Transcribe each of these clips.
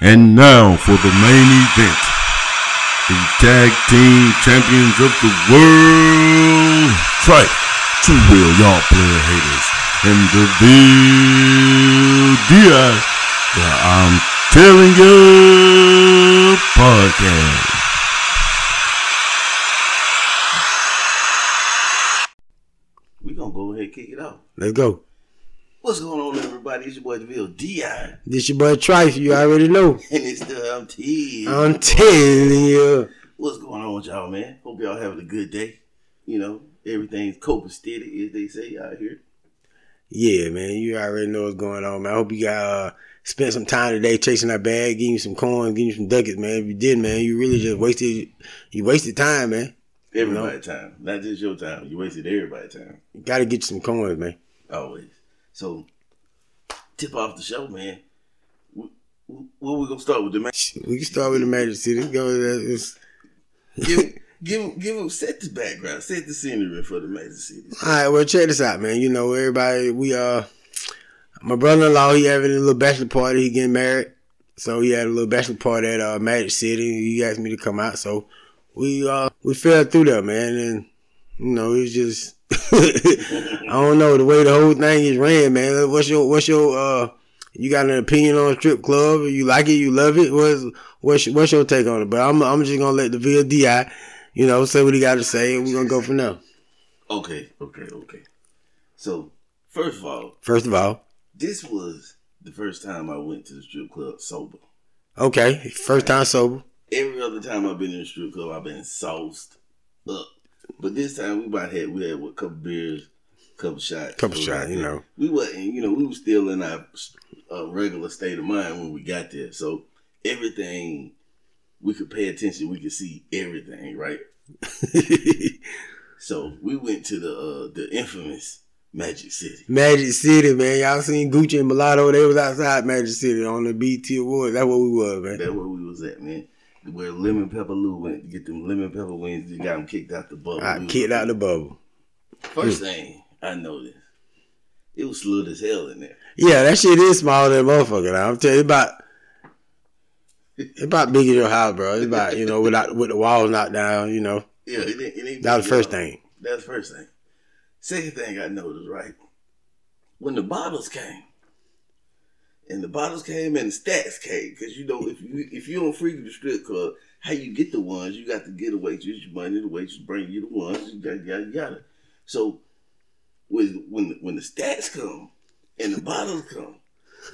And now for the main event. The tag team champions of the world. Trice, two real y'all player haters. And the Bill Diaz. The I'm telling you podcast. We're gonna go ahead and kick it off. Let's go. What's going on, everybody? It's your boy DeVille Dion, This your boy Trice. You already know. and it's the um, T. I'm telling you. What's going on with y'all, man? Hope y'all having a good day. You know, everything's coping steady, as they say out here. Yeah, man. You already know what's going on, man. I hope you got uh, spent some time today chasing that bag, getting you some coins, getting you some ducats, man. If you did, man, you really just wasted. You wasted time, man. Everybody time, not just your time. You wasted everybody time. You got to get you some coins, man. Always. So, tip off the show, man. Wh- wh- What we gonna start with the man? We can start with the Magic City. Go. with give, give, give him set the background, set the scenery for the Magic City. All right, well, check this out, man. You know, everybody, we, uh, my brother in law, he having a little bachelor party. He getting married. So he had a little bachelor party at uh, Magic City. He asked me to come out. So we, uh, we fell through there, man. And, you know, it's just, I don't know, the way the whole thing is ran, man. What's your, what's your, uh, you got an opinion on strip club? You like it? You love it? What's, what's, what's your take on it? But I'm, I'm just gonna let the VLDI, you know, say what he got to say, and we're gonna go from there. Okay, okay, okay. So, first of all, First of all, this was the first time I went to the strip club sober. Okay, first time sober. Every other time I've been in the strip club, I've been sauced up. But this time we about had we had what a couple beers, couple shots, Couple So, shots, you know. We wasn't, you know, we were still in our uh, regular state of mind when we got there. So everything we could pay attention, we could see everything, right? So we went to the uh, the infamous Magic City. Magic City, man. Y'all seen Gucci and Mulatto? They was outside Magic City on the BT Awards. That's what we was, man. That's where we was at, man. Where Lemon Pepper Lou went to get them lemon pepper wings. They got them kicked out the bubble. I kicked out the bubble. First thing I noticed, it was slut as hell in there. Yeah, that shit is smaller than a motherfucker. Now. I'm telling you, about it's about big as your house, bro. It's about you know without with the walls knocked down. You know Yeah, it, ain't- it ain't that was the first thing. That's the first thing. Second thing I noticed, right? When the bottles came, and the bottles came and the stats came, because you know if you if you don't freak the strip club, how you get the ones? You got to get a waitress your money. The waitress bring you the ones. You got yada yada. So when when when the stats come and the bottles come,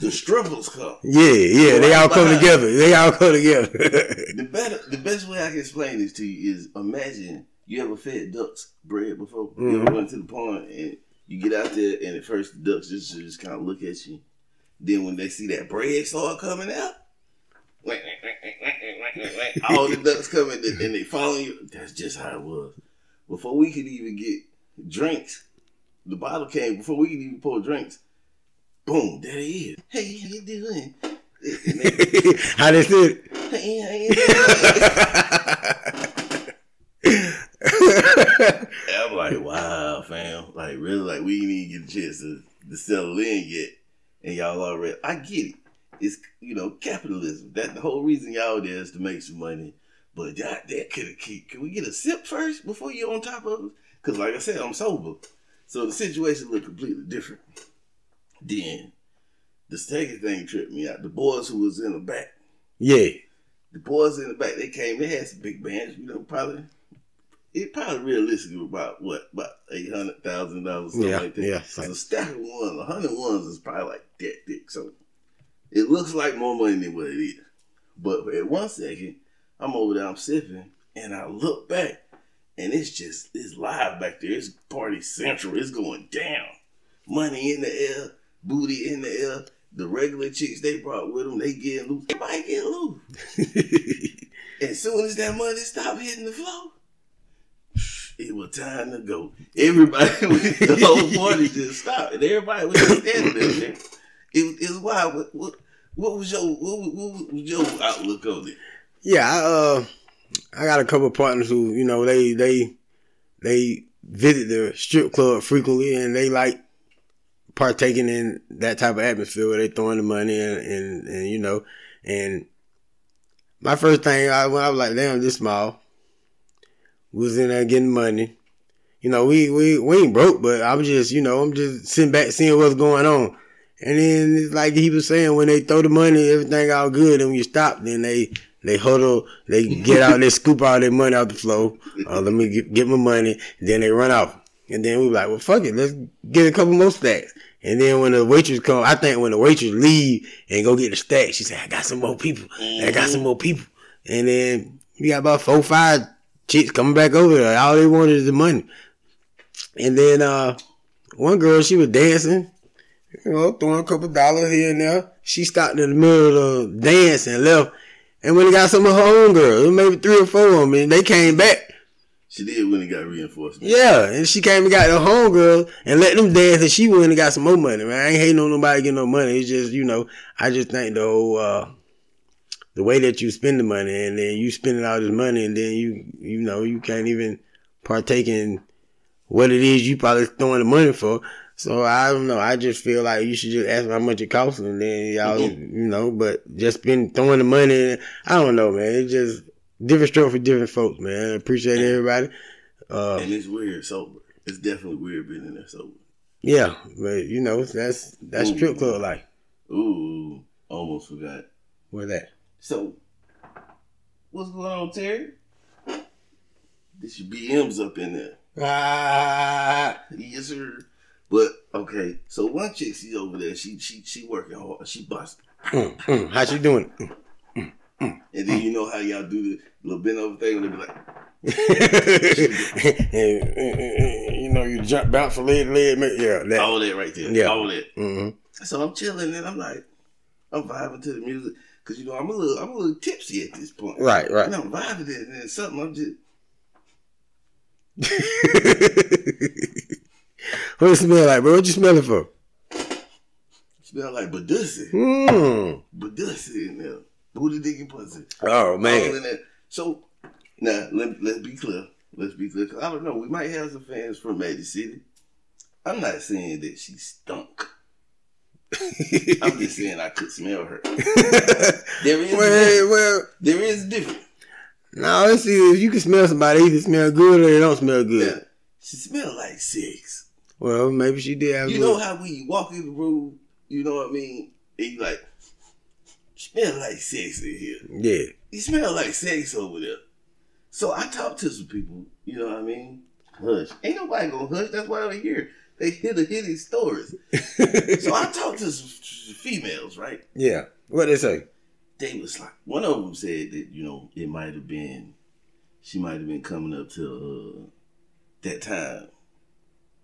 the strippers come. Yeah, yeah, they all come together. They all come together. The better, the best way I can explain this to you is imagine you ever fed ducks bread before. You Mhm. ever went to the pond and you get out there and at first the ducks just just kind of look at you. Then when they see that bread start coming out, all the ducks coming and they follow you. That's just how it was. Before we could even get drinks, the bottle came. Before we could even pour drinks, boom, there he is. Hey, how you doing? How they said? hey, how you I'm like, wow, fam. Like, really, like, we didn't even get a chance to, to settle in yet. And y'all already, I get it. It's, you know, capitalism. That the whole reason y'all there is to make some money. But that, that could can we get a sip first before you're on top of it? Because, like I said, I'm sober. So the situation looked completely different. Then, the second thing tripped me out. The boys who was in the back, yeah, the boys in the back, they came, they had some big bands, you know, probably it probably realistically about what, about eight hundred thousand dollars, something Yeah, like that. yeah. So a stack of ones, a hundred ones is probably like that thick. So it looks like more money than what it is. But at one second, I'm over there, I'm sipping, and I look back, and it's just it's live back there. It's party central. It's going down. Money in the air, booty in the air. The regular chicks they brought with them, they getting loose. Everybody get loose. As soon as that money stopped hitting the floor, it was time to go. Everybody, the whole party just stopped, and everybody was standing there. It, it was wild. What, what, what was your what, what was your outlook on it? Yeah, I, uh, I got a couple partners who, you know, they they they visit the strip club frequently, and they like partaking in that type of atmosphere where they throwing the money and and, and you know, and my first thing I when I was like, damn, this small. Was in there getting money. You know, we we we ain't broke, but I'm just, you know, I'm just sitting back seeing what's going on. And then it's like he was saying, when they throw the money, everything all good, and when you stop, then they they huddle, they get out, they scoop all their money out the flow. Uh, let me get, get my money. Then they run off. And then we were like, well, fuck it, let's get a couple more stacks. And then when the waitress come, I think when the waitress leave and go get the stack, she said, I got some more people. I got some more people. And then we got about four, five chicks coming back over there. All they wanted is the money. And then uh one girl, she was dancing, you know, throwing a couple dollars here and there. She stopped in the middle of the dance and left. And when they got some of her own girls, maybe three or four of them, and they came back. She did when it got reinforcement. Yeah, and she came and got her homegirl and let them dance, and she went and got some more money. Man, I ain't hating on nobody getting no money. It's just you know, I just think the whole uh, the way that you spend the money, and then you spending all this money, and then you you know you can't even partake in what it is you probably throwing the money for. So I don't know. I just feel like you should just ask how much it costs, and then y'all, Mhm. you know. But just been throwing the money. I don't know, man. It's just different stroke for different folks, man. I appreciate everybody. Uh, And it's weird sober. It's definitely weird being in there sober. Yeah, but you know that's that's Ooh. strip club life. Ooh, almost forgot. Where that? So, what's going on, Terry? This your BM's up in there. Ah, Yes, sir. But okay, so one chick, she over there. She she she working hard. She busting. mm, mm, how she doing? Mm. And then you know how y'all do the little bend over thing, and they be like, you know, you jump, bounce leg to leg. Yeah, that. all that right there, Yeah. all that. hmm So I'm chilling, and I'm like, I'm vibing to the music because you know I'm a little I'm a little tipsy at this point. Right, right. And I'm vibing it, and something I'm just what it smell like, bro? What you smelling for? smell like badussy, Mm. badussy in there, booty digging pussy. Oh man. So now let let's be clear. Let's be clear. 'cause I don't know. We might have some fans from Magic City. I'm not saying that she stunk. I'm just saying I could smell her. There is well, well, there is a difference. now let's see if you can smell somebody. Either smell good or they don't smell good. Yeah. She smelled like sex. Well, maybe she did have. You a know how we walk in the room, you know what I mean? And you like, smell like sex in here. Yeah. You smell like sex over there. So I talked to some people, you know what I mean? Hush. Ain't nobody gonna hush. That's why I'm here. They hear the hitting stories. So I talked to some, females, right? yeah. What they say? They was like, one of them said that, you know, it might have been, she might have been coming up to uh, that time.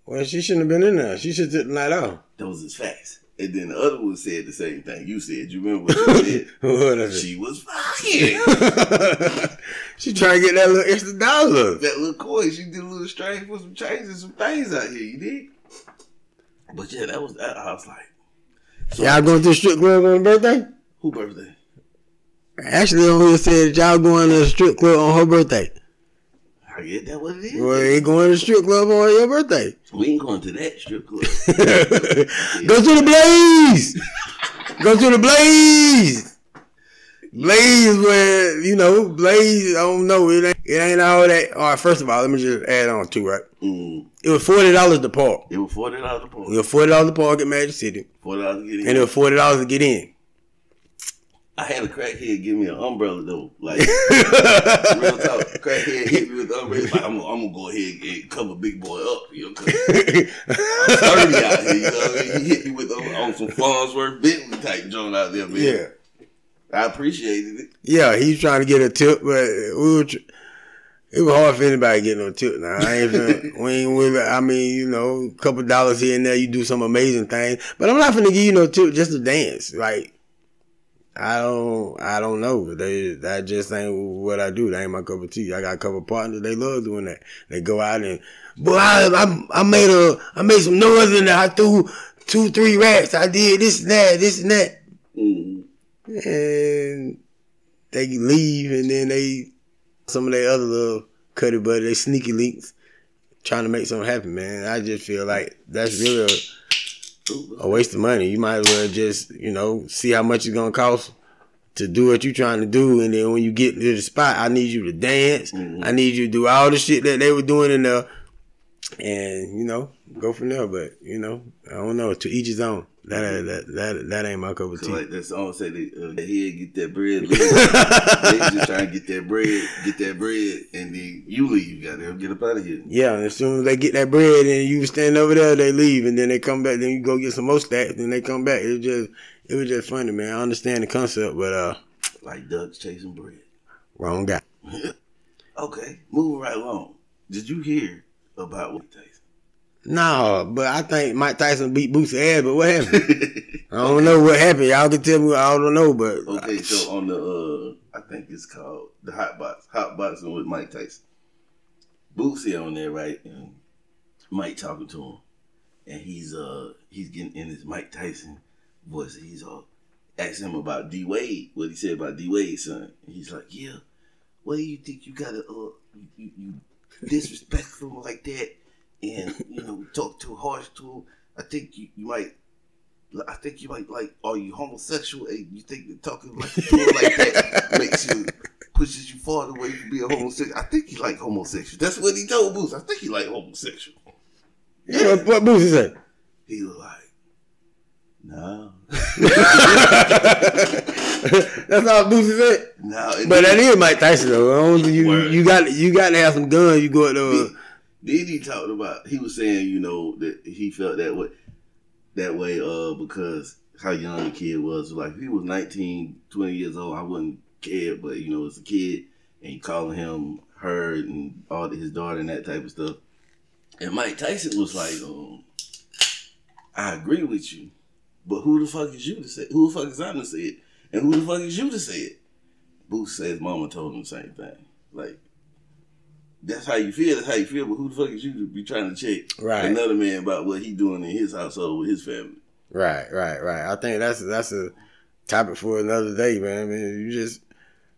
Well, she shouldn't have been in there. She should have night off. Those is facts. And then the other one said the same thing you said. You remember what you said? what is it? she was fucking. she trying to get that little extra dollar. that little coin, she did a little strange for some change and some things out here, you did? But yeah, that was that. I was like, so Y'all going to the strip club on her birthday? who birthday? Actually, on here said y'all going to the strip club on her birthday. I get that what it is. Well, ain't going to the strip club on your birthday. we ain't going to that strip club. Go to the Blaze. Go to the Blaze. Blaze, where you know Blaze. I don't know. It ain't. It ain't all that. All right. First of all, let me just add on to right. Mm, It was forty dollars to park. it was forty dollars a It point. was forty dollars to park at Magic City, Forty dollars to get in. and it was forty dollars to get in. I had a crackhead give me an umbrella though. Like real talk, crackhead hit me with the umbrella. Like, I'm, gonna- I'm gonna go ahead and cover big boy up. You know, 'cause it's thirty out here. You know what I mean? He hit me with on, on some Fonzworth Bentley type joint out there, man. yeah. I appreciated it. Yeah, he's trying to get a tip, but we were. Tr- it was hard for anybody to get no tip. Now I ain't. Finna, we ain't. I mean, you know, a couple dollars here and there, you do some amazing things. But I'm not gonna give you no tip just to dance. Like I don't. I don't know. They. That just ain't what I do. That ain't my cup of tea. I got a couple partners. They love doing that. They go out and. Boy, I, I, I made a. I made some noise in there. I threw two, three racks. I did this and that, this and that Mm. and they leave, and then they some of their other little cutty buddy, they sneaky links, trying to make something happen. Man, I just feel like that's really a, a waste of money. You might as well just you know see how much it's gonna cost to do what you're trying to do, and then when you get to the spot, I need you to dance. I mm-hmm. need you to do all the shit that they were doing in there, and you know, go from there. But you know, I don't know. To each his own. That that that that ain't my cup of tea. like that song they uh, here get that bread. they just trying to get that bread, get that bread, and then you leave. You gotta get up out of here. Yeah, and as soon as they get that bread and you stand over there, they leave, and then they come back. Then you go get some more stacks, then they come back. It was just, it was just funny, man. I understand the concept, but uh, Like ducks chasing bread. wrong guy. Okay, moving right along. Did you hear about what Tyson? No, but I think Mike Tyson beat Boosie ass. But what happened? I don't know what happened. Y'all can tell me. I don't know, but Okay, so on the uh I think it's called the hot box, hot boxing with Mike Tyson. Boosie on there, right? And Mike talking to him, and he's uh he's getting in his Mike Tyson voice. He's all asking him about D Wade, what he said about D Wade's son. And he's like, yeah, what do you think you gotta uh you, you disrespectful like that, and you know talk too harsh to him. I think you, you might I think you might like, are you homosexual? And you think that talking like like that makes you pushes you farther away from being homosexual? I think he like homosexual. That's what he told Boots. I think he like homosexual. what, what Boosie say? He was like, no, That's all Boosie said. no. But that is Mike Tyson though. I don't think you Word. you got you got to have some guns. You go to. Then he talked about. He was saying, you know, that he felt that way, that way, uh, because how young the kid was. Like if he was 19, 20 years old, I wouldn't care. But you know, it's a kid, and calling him her and all his daughter and that type of stuff. And Mike Tyson was like, um, I agree with you, but who the fuck is you to say? Who the fuck is I to say it? And who the fuck is you to say it? Booth says mama told him the same thing. Like, that's how you feel, that's how you feel, but who the fuck is you to be trying to check Right. another man about what he doing in his household with his family? Right, right, right. I think that's that's a topic for another day, man. I mean, you just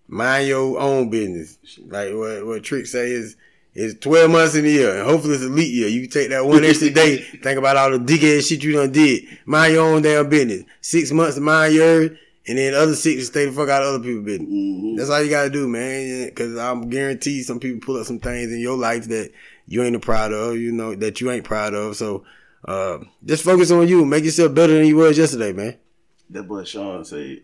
mind your own business. Like what what Trick say is is twelve months in a year, and hopefully it's a leap year. You take that one extra day, think about all the dick ass shit you done did. Mind your own damn business. Six months to mind yours, and then other to stay the fuck out of other people's business. Mm-hmm. That's all you gotta do, man. Because I'm guaranteed some people pull up some things in your life that you ain't proud of, you know, that you ain't proud of. So uh, just focus on you. Make yourself better than you was yesterday, man. That boy Sean said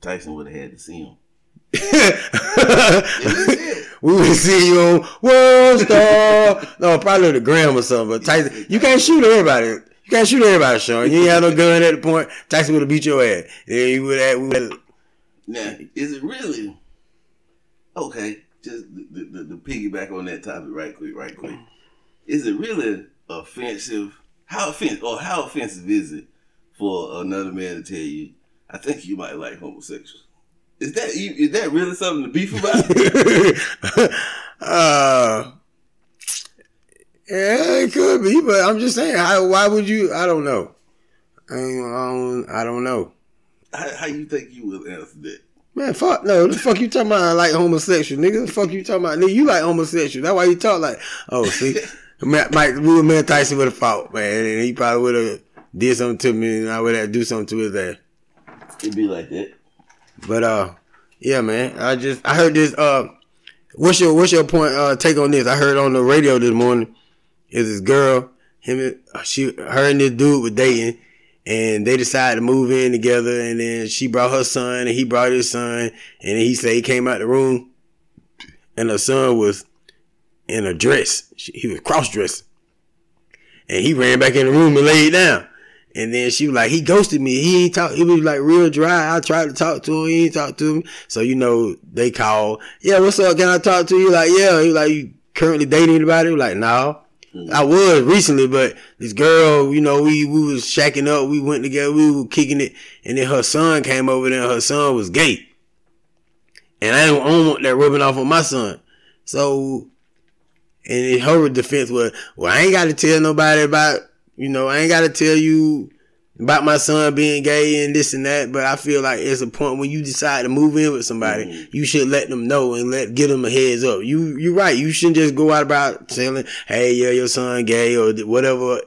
Tyson would have had to see him. That's what he said. we would see you on World Star. no, probably the gram or something. But Tyson, you can't shoot everybody. You can't shoot everybody, Sean. You ain't had no gun at the point. Tyson would have beat your ass. Yeah, you would have, we would Now, is it really okay? Just the, the, the, the piggyback on that topic, right quick, right quick. Is it really offensive? How offensive or how offensive is it for another man to tell you, "I think you might like homosexuals"? Is that is that really something to beef about? uh, yeah, it could be, but I'm just saying, how, why would you? I don't know. I don't, I don't, I know. how, how you think you would answer that? Man, fuck no. The fuck you talking about? I like homosexual, nigga. The fuck you talking about? Nigga, you like homosexual. That's why you talk like. Oh, see, Mike, Mike Will Man Tyson would have fought, man, and he probably would have did something to me, and I would have do something to his ass. It'd be like that. But uh, yeah, man. I just I heard this. Uh, what's your what's your point? Uh, take on this? I heard on the radio this morning. Is this girl? Him, and- uh, she, her and this dude were dating, and they decided to move in together. And then she brought her son, and he brought his son, and he said he came out the room, and her son was in a dress. He was cross dressed, and he ran back in the room and laid down. And then she was like, he ghosted me. He ain't talk. He was like real dry. I tried to talk to him. He ain't talk to me. So you know they call. Yeah, what's up? Can I talk to you? Like, yeah. He was like, you currently dating anybody? Like, no. I was recently, but this girl, you know, we we was shacking up. We went together. We were kicking it, and then her son came over there. and Her son was gay, and I don't, I don't want that rubbing off on my son. So, and her defense was, well, I ain't got to tell nobody about, you know, I ain't got to tell you about my son being gay and this and that. But I feel like it's a point when you decide to move in with somebody, Mhm. you should let them know and let get them a heads up. You you're right. You shouldn't just go out about telling, hey, yeah, your son gay or whatever.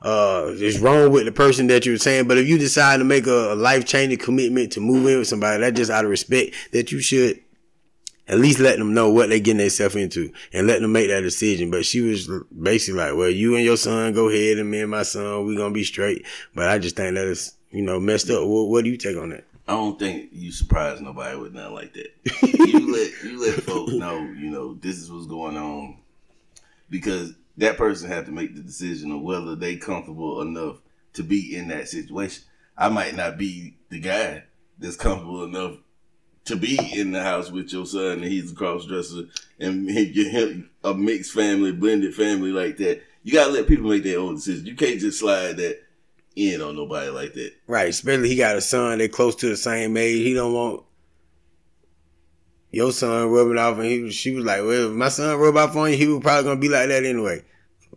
uh is wrong with the person that you're saying. But if you decide to make a, a life changing commitment to move in with somebody, that's just out of respect that you should at least let them know what they getting themselves into and let them make that decision. But she was basically like, well, you and your son go ahead and me and my son, we gonna be straight. But I just think that is, you know, messed up. What, what do you take on that? I don't think you surprise nobody with nothing like that. you let you let folks know, you know, this is what's going on because that person had to make the decision of whether they comfortable enough to be in that situation. I might not be the guy that's comfortable enough to be in the house with your son and he's a cross dresser and get him a mixed family, blended family like that. You gotta let people make their own decisions. You can't just slide that in on nobody like that. Right. Especially he got a son, they're close to the same age. He don't want your son rubbing off and he she was like, Well, if my son rub off on you, he was probably gonna be like that anyway.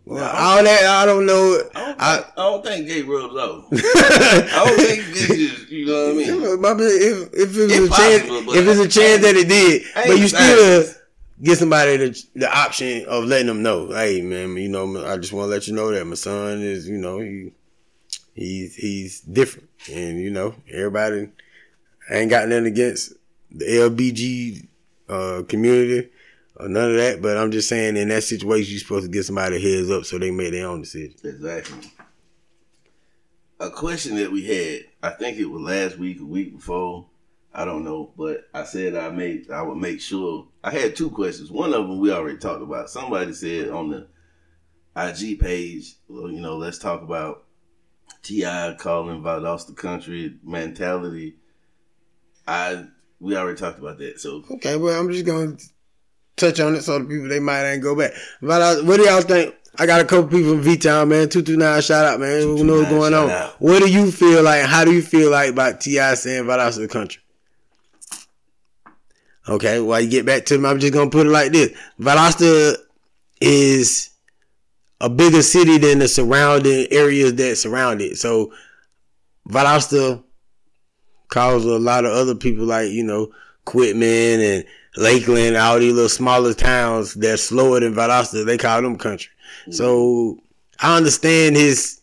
Well, all that I don't know. I don't, I, think, I don't think gay rubs off. I don't think this is, you know what I mean. If if it was a chance, if it's a chance that it did, but you still get somebody the, the option of letting them know, hey man, you know, I just want to let you know that my son is, you know, he he's he's different, and you know, everybody ain't got nothing against the LBG uh, community none of that. But I'm just saying, in that situation, you're supposed to get somebody a heads up so they make their own decision. Exactly. A question that we had, I think it was last week, a week before. I don't know, but I said I made I would make sure. I had two questions. One of them we already talked about. Somebody said on the IG page, well, you know, let's talk about T.I. calling Valdosta country mentality. I we already talked about that. So okay, well I'm just gonna touch on it so the people they might ain't go back. But what do y'all think? I got a couple people from V Town, man. Two two nine, shout out, man. Who knows what's going on? Out. What do you feel like? How do you feel like about T.I. saying Valdosta the country? Okay, while you get back to me, I'm just gonna put it like this: Valdosta is a bigger city than the surrounding areas that surround it. So Valdosta calls a lot of other people like, you know, Quitman and Lakeland, all these little smaller towns that's slower than Valdosta, they call them country. Mm-hmm. So I understand his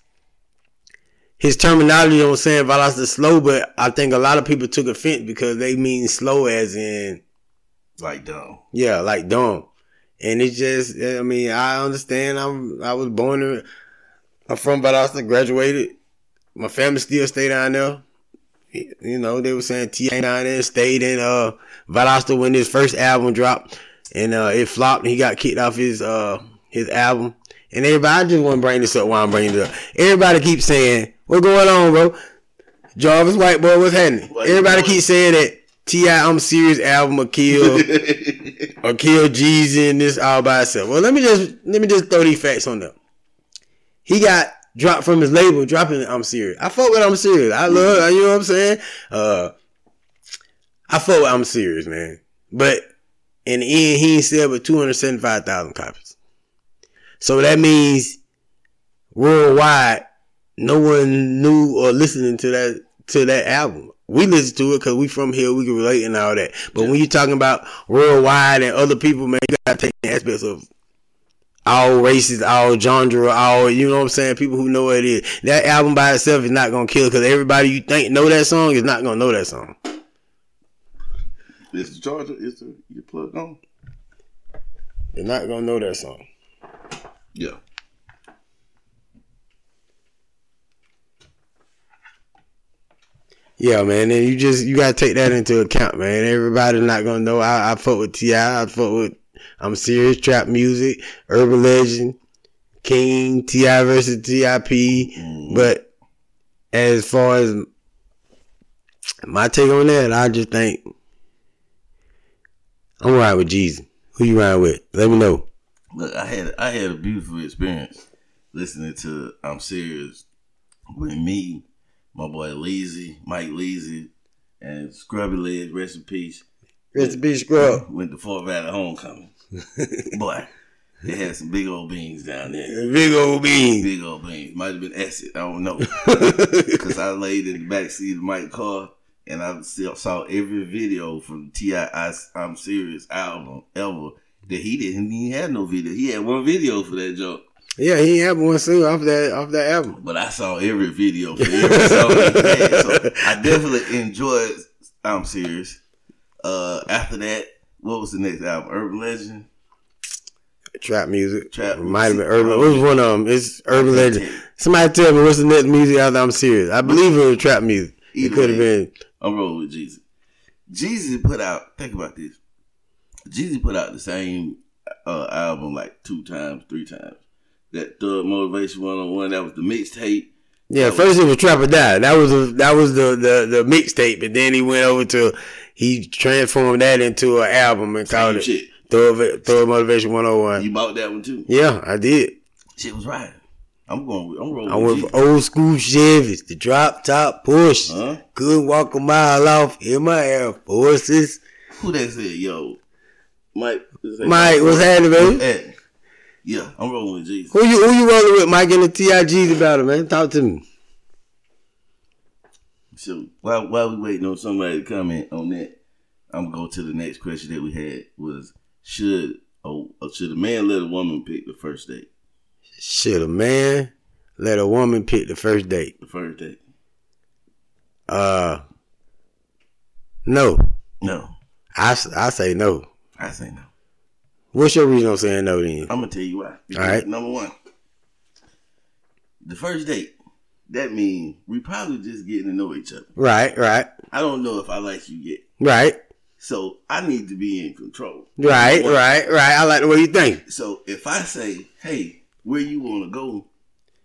his terminology on saying Valdosta slow, but I think a lot of people took offense because they mean slow as in like dumb. Yeah, like dumb. And it's just, I mean, I understand. I'm, I was born in, I'm from Valdosta, graduated. My family still stay down there. You know, they were saying T.I. down there stayed in, uh, Valdosta when his first album dropped and, uh, it flopped and he got kicked off his, uh, his album. And everybody, I just want to bring this up while I'm bringing it up. Everybody keeps saying, what's going on, bro? Jarvis White Boy, what's happening? Everybody keeps saying that T.I. I'm serious album will kill or kill Jeezy and this all by itself. Well, let me just let me just throw these facts on them. He got dropped from his label, dropping I'm serious. I fuck with I'm serious. I love you know what I'm saying? Uh I fuck with I'm serious, man. But in the end, he ain't sell but 275,000 copies. So that means worldwide, no one knew or listening to that to that album we listen to it because we from here, we can relate and all that. But yeah. when you're talking about worldwide and other people, man, you gotta take aspects of all races, all genre, all you know what I'm saying. People who know what it is. That album by itself is not gonna kill because everybody you think know that song is not gonna know that song. Is the charger? Is the you plugged on? They're not gonna know that song. Yeah. Yeah, man, and you just you gotta take that into account, man. Everybody's not gonna know. I, I fuck with T.I. I fuck with I'm serious trap music, urban legend, King T.I. versus Tip. Mm. But as far as my take on that, I just think I'm riding with Jeezy. Who you riding with? Let me know. Look, I had I had a beautiful experience listening to I'm serious with me my boy Leezy, Mike Leezy, and Scrubby Leg, rest in peace. Rest in peace, Scrub. Went to Fort Valley Homecoming. boy, It had some big old beans down there. Big old beans. Big old beans. Might have been acid. I don't know. Because I laid in the back seat of my car and I still saw every video from T.I. I'm Serious album ever that he didn't even have no video. He had one video for that joke. Yeah, he had one single off that off that album. But I saw every video for every song he had, so I definitely enjoyed. I'm serious. Uh, after that, what was the next album? Urban Legend. Trap music. Trap Might have been urban. What was one of them? It's urban legend. Somebody tell me what's the next music after I'm serious. I believe it was trap music. It could have been. I'm rolling with Jesus. Jeezy put out. Think about this. Jeezy put out the same uh, album like two times, three times. That Thug Motivation One on One. That was the mixtape. Yeah, first it was Trap or Die. That was a, that was the the, the mixtape, and then he went over to he transformed that into an album and called Same it shit. Throw Throw Motivation 101. You bought that one too. Yeah, I did. Shit was right. I'm going. With, I'm rolling. I with went for old school Chevys, the drop top Porsche. Huh? Couldn't walk a mile off in my Air Forces. Who that said, yo, Mike? Mike, what's happening, baby? Yeah, I'm rolling with Jeezy. Who you who you rolling with, Mike, and the TIGs about it, man? Talk to me. So while while we waiting on somebody to comment on that, I'm gonna go to the next question that we had was should oh should a man let a woman pick the first date? Should a man let a woman pick the first date? The first date? Uh, no. No, I I say no. I say no. What's your reason on saying no then? I'm gonna tell you why. Because All right. Number one, the first date. That means we probably just getting to know each other. Right, right, I don't know if I like you yet, right, so I need to be in control. right, right, right. I like the way you think. So if I say, "Hey, where you want to go?"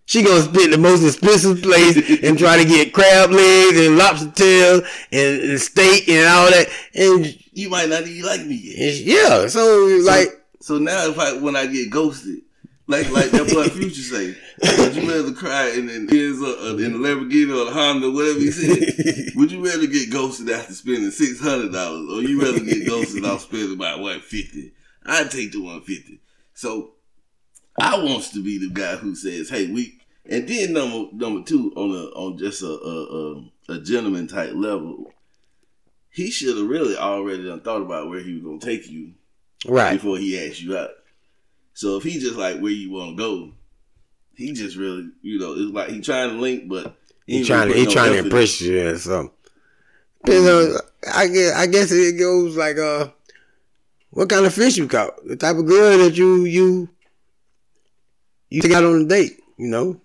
She gonna spend the most expensive place and try to get crab legs and lobster tails and, and steak and all that. And, You might not even like me yet. yeah, so like, So now, if I when I get ghosted, like like that boy Future say, would you rather cry in in, in, uh, in the Lamborghini or a Honda, whatever he said? would you rather get ghosted after spending six hundred dollars, or you rather get ghosted off spending about one fifty? I'd take the one fifty. So I wants to be the guy who says, "Hey, we." And then number number two on a on just a a, a, a gentleman type level, he should have really already done thought about where he was gonna take you right, before he asked you out. So if he just like where you want to go, he just really, you know, it's like he trying to link, but he ain't trying to he no trying to impress you or something. Depends on- I guess I guess it goes like uh, what kind of fish you caught? The type of girl that you you you take out on a date. You know,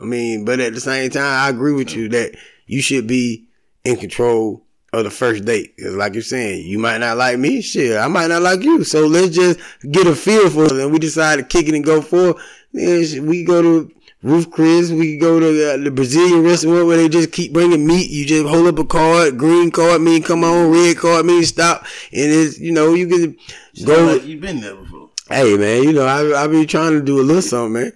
I mean, but at the same time, I agree with you that you should be in control of the first date. Cause like you're saying, you might not like me, shit, I might not like you. So let's just get a feel for it. And we decide to kick it and go for it. Then we go to Ruth's Chris. We go to the, the Brazilian restaurant where they just keep bringing meat. You just hold up a card, green card mean come on, red card mean stop, and it's you know you can go. like you've been there before. Hey man, you know I I be trying to do a little something, man.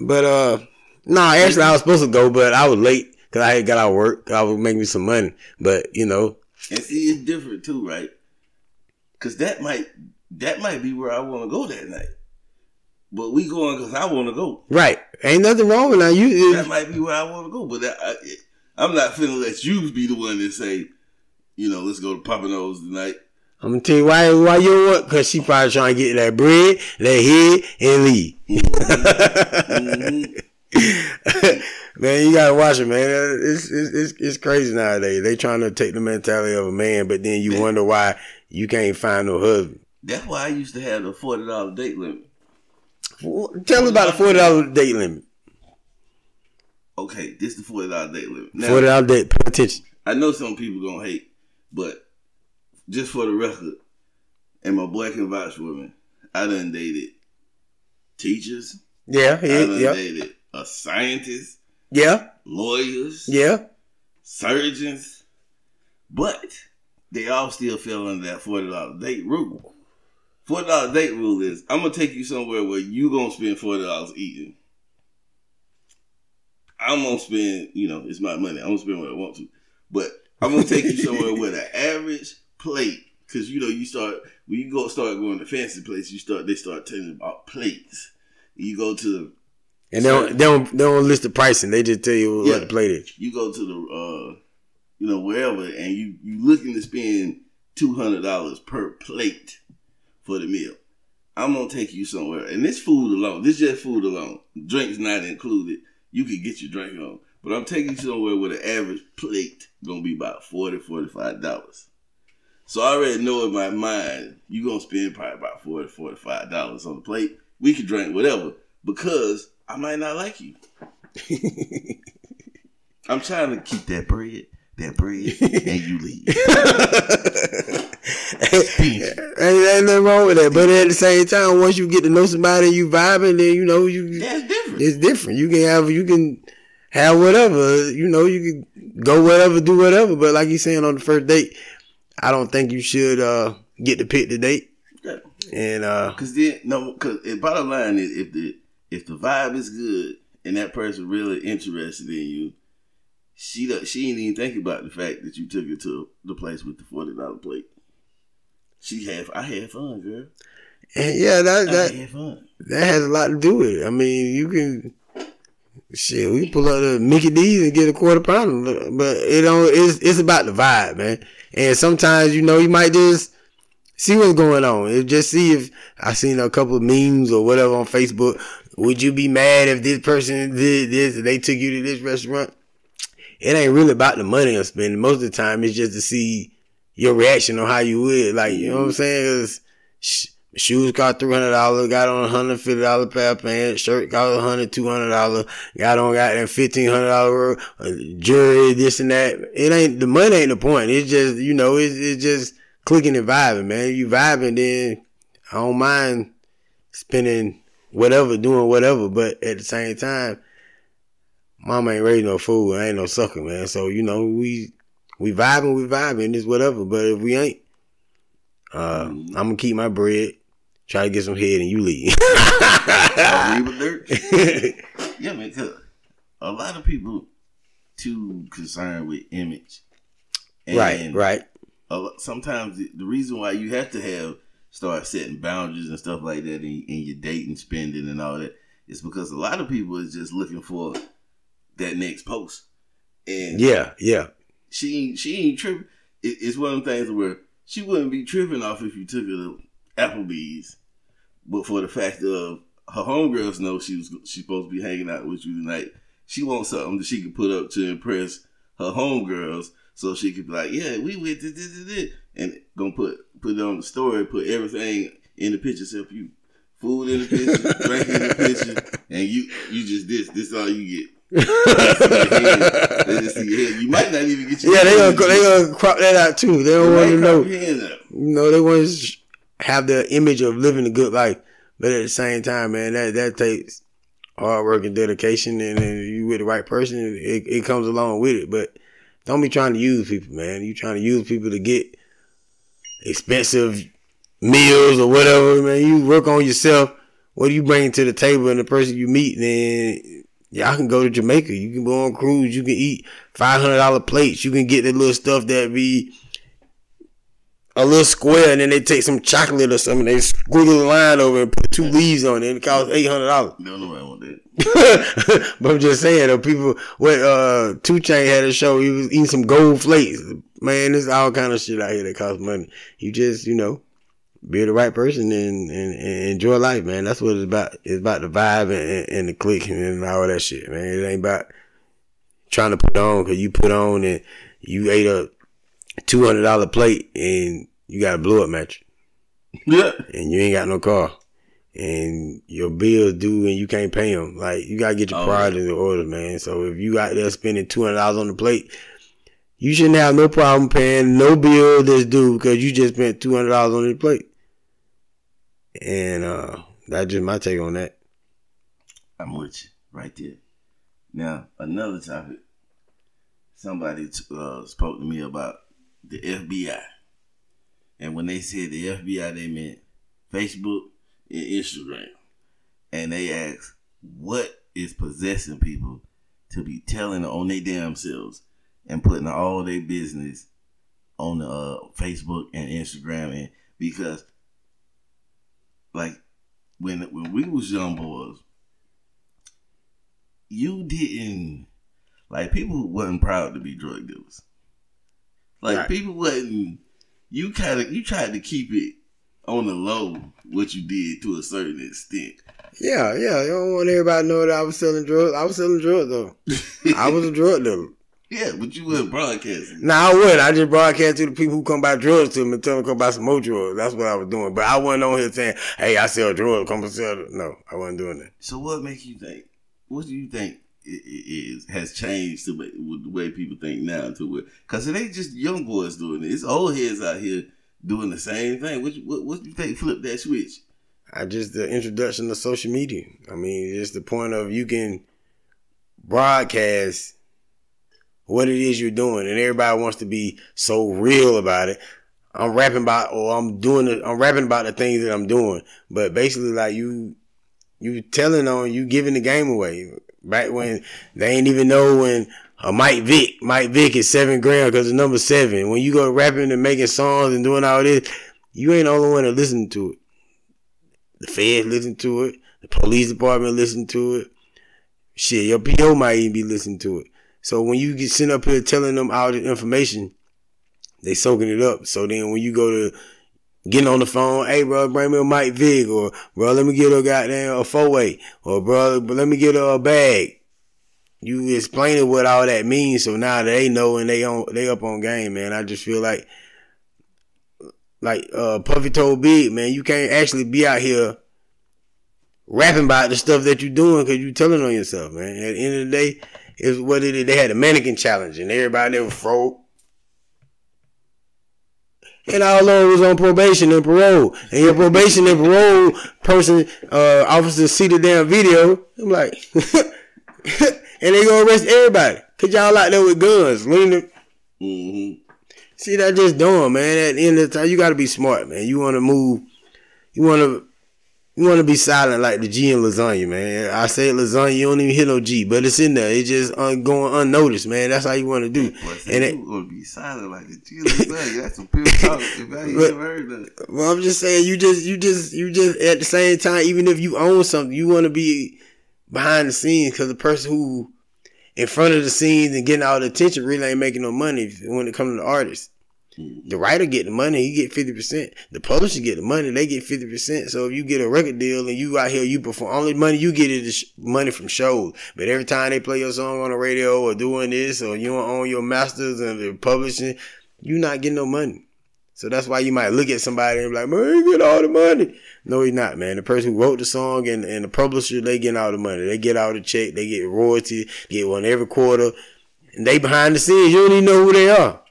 But uh, no, actually I was supposed to go, but I was late because I had got out of work. I was making me some money, but you know, And see, it's different too, right? Because that might that might be where I want to go that night. But we going because I want to go. right? Ain't nothing wrong with that. You That might be where I want to go. But that, I, I'm not finna let you be the one that say, you know, let's go to Papa Nose tonight. I'm gonna tell you why why you want because she probably trying to get that bread, that head, and leave. Mhm. man, you gotta watch it, man. It's, it's it's it's crazy nowadays. They trying to take the mentality of a man, but then you wonder why you can't find no husband. That's why I used to have the forty dollar date limit. Tell us about the forty dollar date limit. Okay, this the forty dollar date limit. Now, Forty dollar date. Pay attention. I know some people gonna hate, but just for the record, and my black and white me, I done dated teachers, Yeah, I yeah, done yeah, dated a scientist, yeah, lawyers, yeah. surgeons, but they all still fell under that forty dollar date rule. Forty dollar date rule is I'm gonna take you somewhere where you gonna spend forty dollars eating. I'm gonna spend, you know, it's my money. I'm gonna spend what I want to, but I'm gonna take you somewhere where the average plate, because you know you start when you go start going to fancy places, you start they start telling you about plates. You go to the And they don't, they don't they don't list the pricing. They just tell you Yeah. what the plate is. you go to the uh you know wherever and you you looking to spend two hundred dollars per plate for the meal I'm gonna take you somewhere, and this food alone, this just food alone, drinks not included. You can get your drink on, but I'm taking you somewhere where the average plate gonna be about 40 dollars. So I already know in my mind you're gonna spend probably about 40 45 dollars on the plate. We can drink whatever because I might not like you. I'm trying to keep that bread, that bread, and you leave. ain't, ain't nothing wrong with that. But at the same time, once you get to know somebody, you vibing, then you know you. That's different. It's different. You can have you can have whatever. You know you can go whatever, do whatever. But like you saying on the first date, I don't think you should uh, get to pick the date. Yeah. And uh, Cause then no, cause bottom line is if the if the vibe is good and that person really interested in you, she she ain't even think about the fact that you took her to the place with the forty dollar plate. She had I had fun, girl. and yeah, that that that has a lot to do with it. I mean, you can shit. We pull up the Mickey D's and get a quarter pounder, but it don't. It's it's about the vibe, man. And sometimes you know you might just see what's going on. It just see if I seen a couple of memes or whatever on Facebook. Would you be mad if this person did this and they took you to this restaurant? It ain't really about the money I'm spending. Most of the time, it's just to see your reaction on how you would. Like, you know what I'm saying? 'Cause shoes cost three hundred dollars. Got on a hundred fifty dollar pair of pants. Shirt cost a hundred two hundred dollars. Got on got that fifteen hundred dollar uh, jewelry. This and that. It ain't the money. Ain't the point. It's just you know. It's it's just clicking and vibing, man. You vibing, then I don't mind spending whatever, doing whatever. But at the same time, mama ain't raised no fool. I ain't no sucker, man. So you know we we vibing, we vibing. It's whatever. But if we ain't, uh, I'm gonna keep my bread. Try to get some head and you leave. Yeah, man, cause a lot of people too concerned with image. right, right. a sometimes the, the reason why you have to have start setting boundaries and stuff like that in, in your dating spending and all that is because a lot of people is just looking for that next post and Yeah, yeah. she ain't she ain't tripping it, it's one of them things where she wouldn't be tripping off if you took her to Applebee's but for the fact of her homegirls know she was she's supposed to be hanging out with you tonight she wants something that she can put up to impress her homegirls so she could be like, yeah, we went this, this, this, and gonna put put it on the story, put everything in the picture except you. Food in the picture, drink in the picture, and you you just this. This all you get. They just see your head. They just see your head. You might not even get your Yeah, they gonna they gonna crop that out too. They don't want to know. crop your hand out. You know, they want to have the image of living a good life, but at the same time, man, that that takes hard work and dedication, and you with the right person, it, it comes along with it. But don't be trying to use people, man. You trying to use people to get expensive meals or whatever, man. You work on yourself. What do you bring to the table and the person you meet? Then y'all can go to Jamaica. You can go on cruise. You can eat five hundred dollar plates. You can get the little stuff that be a little square, and then they take some chocolate or something. They squiggle a line over and put two leaves on it. and It costs eight hundred dollars. Don't know want that. but I'm just saying, though, people. What uh, Two Chain had a show. He was eating some gold flakes. Man, there's all kind of shit out here that costs money. You just, you know, be the right person and, and, and enjoy life, man. That's what it's about. It's about the vibe and, and the click and all that shit, man. It ain't about trying to put on because you put on and you ate a two hundred dollar plate and you got a blow up mattress Yeah. and you ain't got no car and your bills due and you can't pay them. Like you gotta get your Oh, priorities in order, man. So if you out there spending two hundred dollars on the plate, you shouldn't have no problem paying no bill that's due because you just spent two hundred dollars on the plate. And uh that's just my take on that. I'm with you right there. Now, another topic. Somebody uh, spoke to me about the FBI. And when they said the FBI, they meant Facebook and Instagram. And they asked, what is possessing people to be telling on their damn selves and putting all their business on uh, Facebook and Instagram? And because, like, when when we was young boys, you didn't like people wasn't proud to be drug dealers. Like Right. people wasn't. You kind of you tried to keep it on the low what you did to a certain extent. Yeah, yeah. You don't want everybody to know that I was selling drugs. I was selling drugs though. I was a drug dealer. Yeah, but you weren't broadcasting. Nah, I wouldn't. I just broadcast to the people who come buy drugs to them and tell them to come buy some more drugs. That's what I was doing. But I wasn't on here saying, "Hey, I sell drugs. Come and sell." It. No, I wasn't doing that. So what makes you think? What do you think is has changed to with the way people think now to it? Because it ain't just young boys doing it; it's old heads out here doing the same thing. What what, you think? Flip that switch. I just the introduction of social media. I mean, just the point of you can broadcast what it is you're doing, and everybody wants to be so real about it. I'm rapping about, or I'm doing it. I'm rapping about the things that I'm doing, but basically, like you, you telling on, you giving the game away. Back when they ain't even know when a Mike Vick, Mike Vick is seven grand because the number seven. When you go rapping and making songs and doing all this, you ain't the only one that listen to it. The feds listen to it. The police department listen to it. Shit, your PO might even be listening to it. So when you get sent up here telling them all the information, they soaking it up. So then when you go to getting on the phone, hey bro, bring me a Mike Vick, or bro, let me get a goddamn a four way, or bro, let me get a bag. You explaining what all that means, so now they know and they on they up on game, man. I just feel like like uh Puffy told Big, man, you can't actually be out here rapping about the stuff that you're doing because you telling on yourself, man. At the end of the day, is what it is. They had a mannequin challenge and everybody there was froze. And all of was on probation and parole. And your probation and parole person, uh, officer see the damn video. I'm like, and they gonna arrest everybody. Cause y'all out there with guns. leaning. Mm-hmm. See, that just dumb, man. At the end of the time, you gotta be smart, man. You wanna move, you wanna, you wanna be silent like the G in lasagna, man. I say lasagna, you don't even hear no G, but it's in there. It's just un- going unnoticed, man. That's how you wanna do. Boy, And you gonna be silent like the Jesus. That's some pure talk. If I ain't But- heard that. Well, I'm just saying, you just, you just, you just, at the same time, even if you own something, you want to be behind the scenes because the person who in front of the scenes and getting all the attention really ain't making no money when it comes to the artist. The writer get the money, he get fifty percent. The publisher get the money, they get fifty percent. So if you get a record deal and you out here, you perform. Only money you get is money from shows. But every time they play your song on the radio or doing this, or you don't own your masters and the publishing, you not getting no money. So that's why you might look at somebody and be like, man, he get all the money. No, he's not, man. The person who wrote the song and, and the publisher, they get all the money. They get all the check. They get royalty, get one every quarter. And they behind the scenes. You don't even know who they are.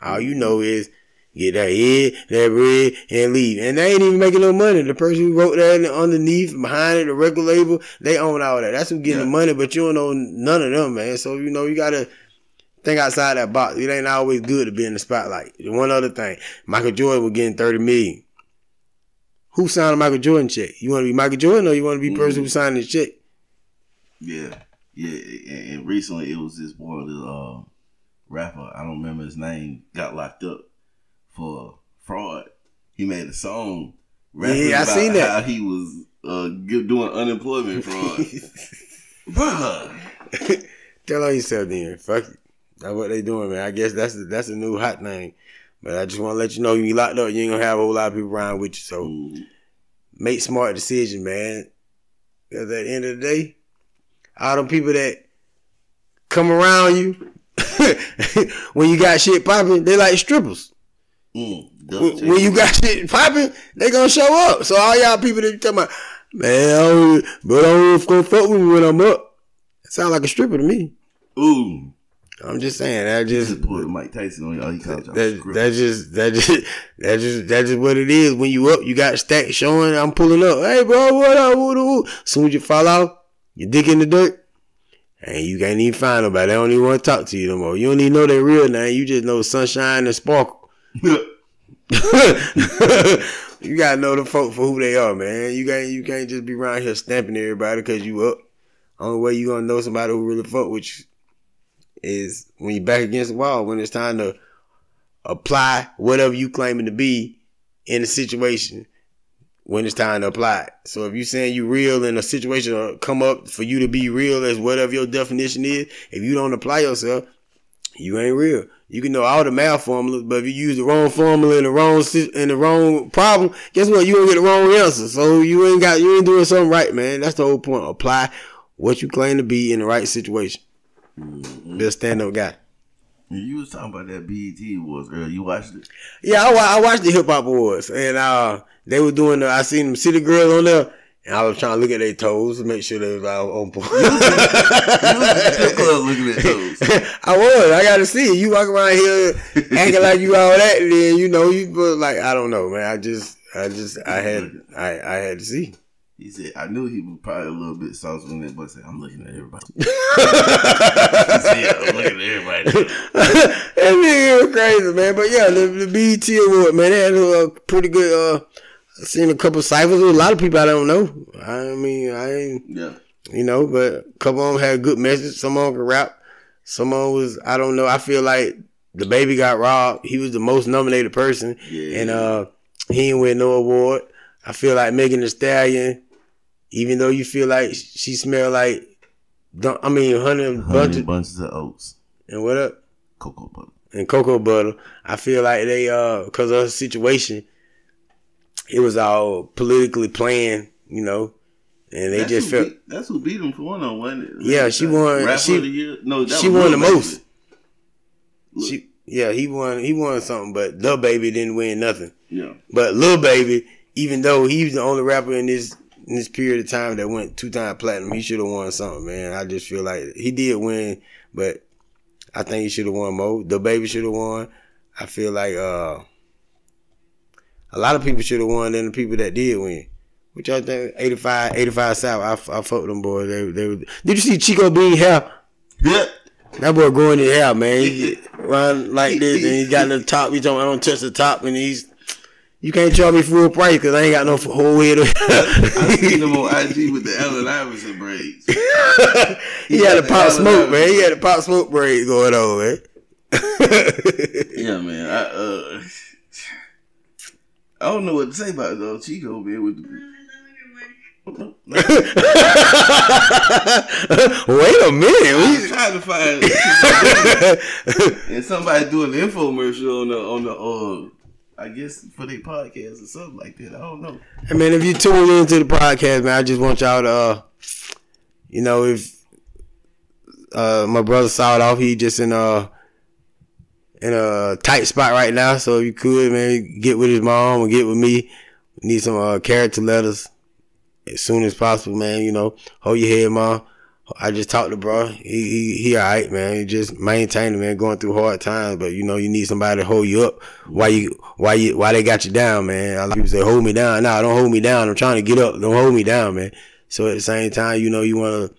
All you know is get that head, that bread, and leave. And they ain't even making no money. The person who wrote that underneath, behind it, the record label, they own all that. That's who getting the money, but you don't know none of them, man. So, you know, you gotta think outside that box. It ain't always good to be in the spotlight. One other thing, Michael Jordan was getting 30 million. Who signed a Michael Jordan check? You want to be Michael Jordan or you want to be the person who signed the check? Yeah, yeah. And, and recently, it was this boy, this uh, rapper. I don't remember his name. Got locked up for fraud. He made a song. rapping Yeah, I about seen that. How he was uh doing unemployment fraud. Bruh. Tell on yourself then. Fuck it. That's what they doing, man. I guess that's the, that's a new hot thing. But I just want to let you know, you locked up, you ain't gonna have a whole lot of people around with you. So Mm, make smart decisions, man. Because at the end of the day, all them people that come around you when you got shit popping, they like strippers. mm, When, when you got shit popping, they gonna show up. So all y'all people that you talking about, man, I don't, but I don't gonna fuck with me when I'm up. It sound like a stripper to me. Ooh, I'm just saying that just just pulled Mike Tyson on y'all. He called y'all that that just that just that just that just what it is. When you up, you got stacks showing. I'm pulling up. Hey, bro, what up? What up? Soon as you fall out, your dick in the dirt, and you can't even find nobody. They don't even want to talk to you no more. You don't even know their real name. You just know sunshine and sparkle. you gotta know the folk for who they are, man. You can't you can't just be around here stamping everybody because you up. Only way you gonna know somebody who really fuck with you is when you back against the wall. When it's time to apply whatever you claiming to be in a situation. When it's time to apply. So if you saying you real in a situation or come up for you to be real as whatever your definition is, if you don't apply yourself, you ain't real. You can know all the math formulas, but if you use the wrong formula in the wrong in the wrong problem, guess what? You gonna get the wrong answer. So you ain't got you ain't doing something right, man. That's the whole point. Apply what you claim to be in the right situation. Be a stand up guy. You was talking about that BET Awards earlier. You watched it? Yeah, I, I watched the hip hop awards, and uh, they were doing. The, I seen them city girls on there, and I was trying to look at their toes to make sure they was all on point. You was at the club looking at those. I was. I got to see it. You walk around here acting like you all that, and then you know you but like I don't know, man. I just, I just, I had, I, I had to see. He said, I knew he was probably a little bit saucy when that boy said, I'm looking at everybody. he said, I'm looking at everybody. that nigga was crazy, man. But yeah, the, the BET award, man, they had a pretty good. uh I seen a couple ciphers. with A lot of people I don't know. I mean, I ain't. Yeah. you know, but a couple of them had a good message. Some of them could rap. Some of them was, I don't know. I feel like the baby got robbed. He was the most nominated person, Yeah. and uh, he didn't win no award. I feel like Megan Thee Stallion, even though you feel like she smell like, don't- I mean, Honey bunches bunches of oats. and what up Cocoa butter. and cocoa butter. I feel like they uh, because of her situation, it was all politically planned, you know, and they That's just felt. beat, that's who beat him for one on one. Yeah, she won- Rapper she- of the year. No, that she was won the Baby. most. She, yeah, he won. He won something, but the baby didn't win nothing. Yeah. But Lil Baby, even though he was the only rapper in this in this period of time that went two time platinum, he should have won something, man. I just feel like he did win, but I think he should have won more. The baby should have won. I feel like uh a lot of people should have won than the people that did win. Which I think 85, 85 South. I, I fuck them boys. They, they, did you see Chico Bean hair? Yeah. That boy growing his hair, man. He run like this, and he got the top. He told me I don't touch the top, and he's. You can't charge me full price because I ain't got no whole head. of- I seen him on IG with the Allen Iverson braids. he had a pop smoke, man. He had a pop smoke braid going on, man. Yeah, man. I uh, I don't know what to say about it though. Chico man with the. Wait a minute. We, trying to find and somebody doing the infomercial on the on the uh I guess for their podcast or something like that. I don't know. I mean, if you tune into the podcast, man, I just want y'all to, uh, you know, if uh, my brother saw it off, he just in a in a tight spot right now. So if you could, man, get with his mom or get with me. We need some uh, character letters as soon as possible, man. You know, hold your head, mom. I just talked to bro. He he, he all right, man. He just maintaining, man, going through hard times. But you know, you need somebody to hold you up while you while you while they got you down, man. A lot of people say, "Hold me down." Nah, don't hold me down. I'm trying to get up. Don't hold me down, man. So at the same time, you know, you want to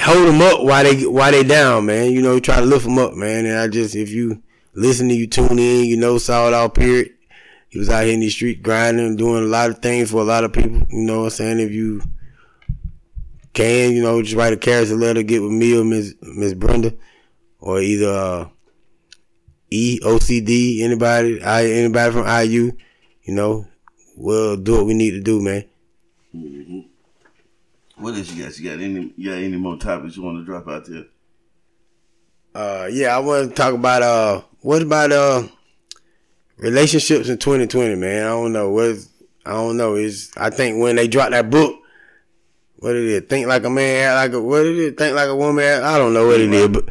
hold them up while they while they down, man. You know, you try to lift them up, man. And I just, if you listen to you tune in, you know, saw it all period. He was out here in the street grinding, doing a lot of things for a lot of people. You know what I'm saying? If you can, you know, just write a character letter, get with me or Miss Miss Brenda, or either uh, E OCD, anybody, I anybody from IU, you know, we'll do what we need to do, man. What else you got? You got any you got any more topics you want to drop out there? Uh, yeah, I want to talk about uh, what about uh, relationships in 2020, man. I don't know what I don't know. Is I think when they dropped that book, what it is, think like a man, act like a what it is, think like a woman. act- I don't know what it is, but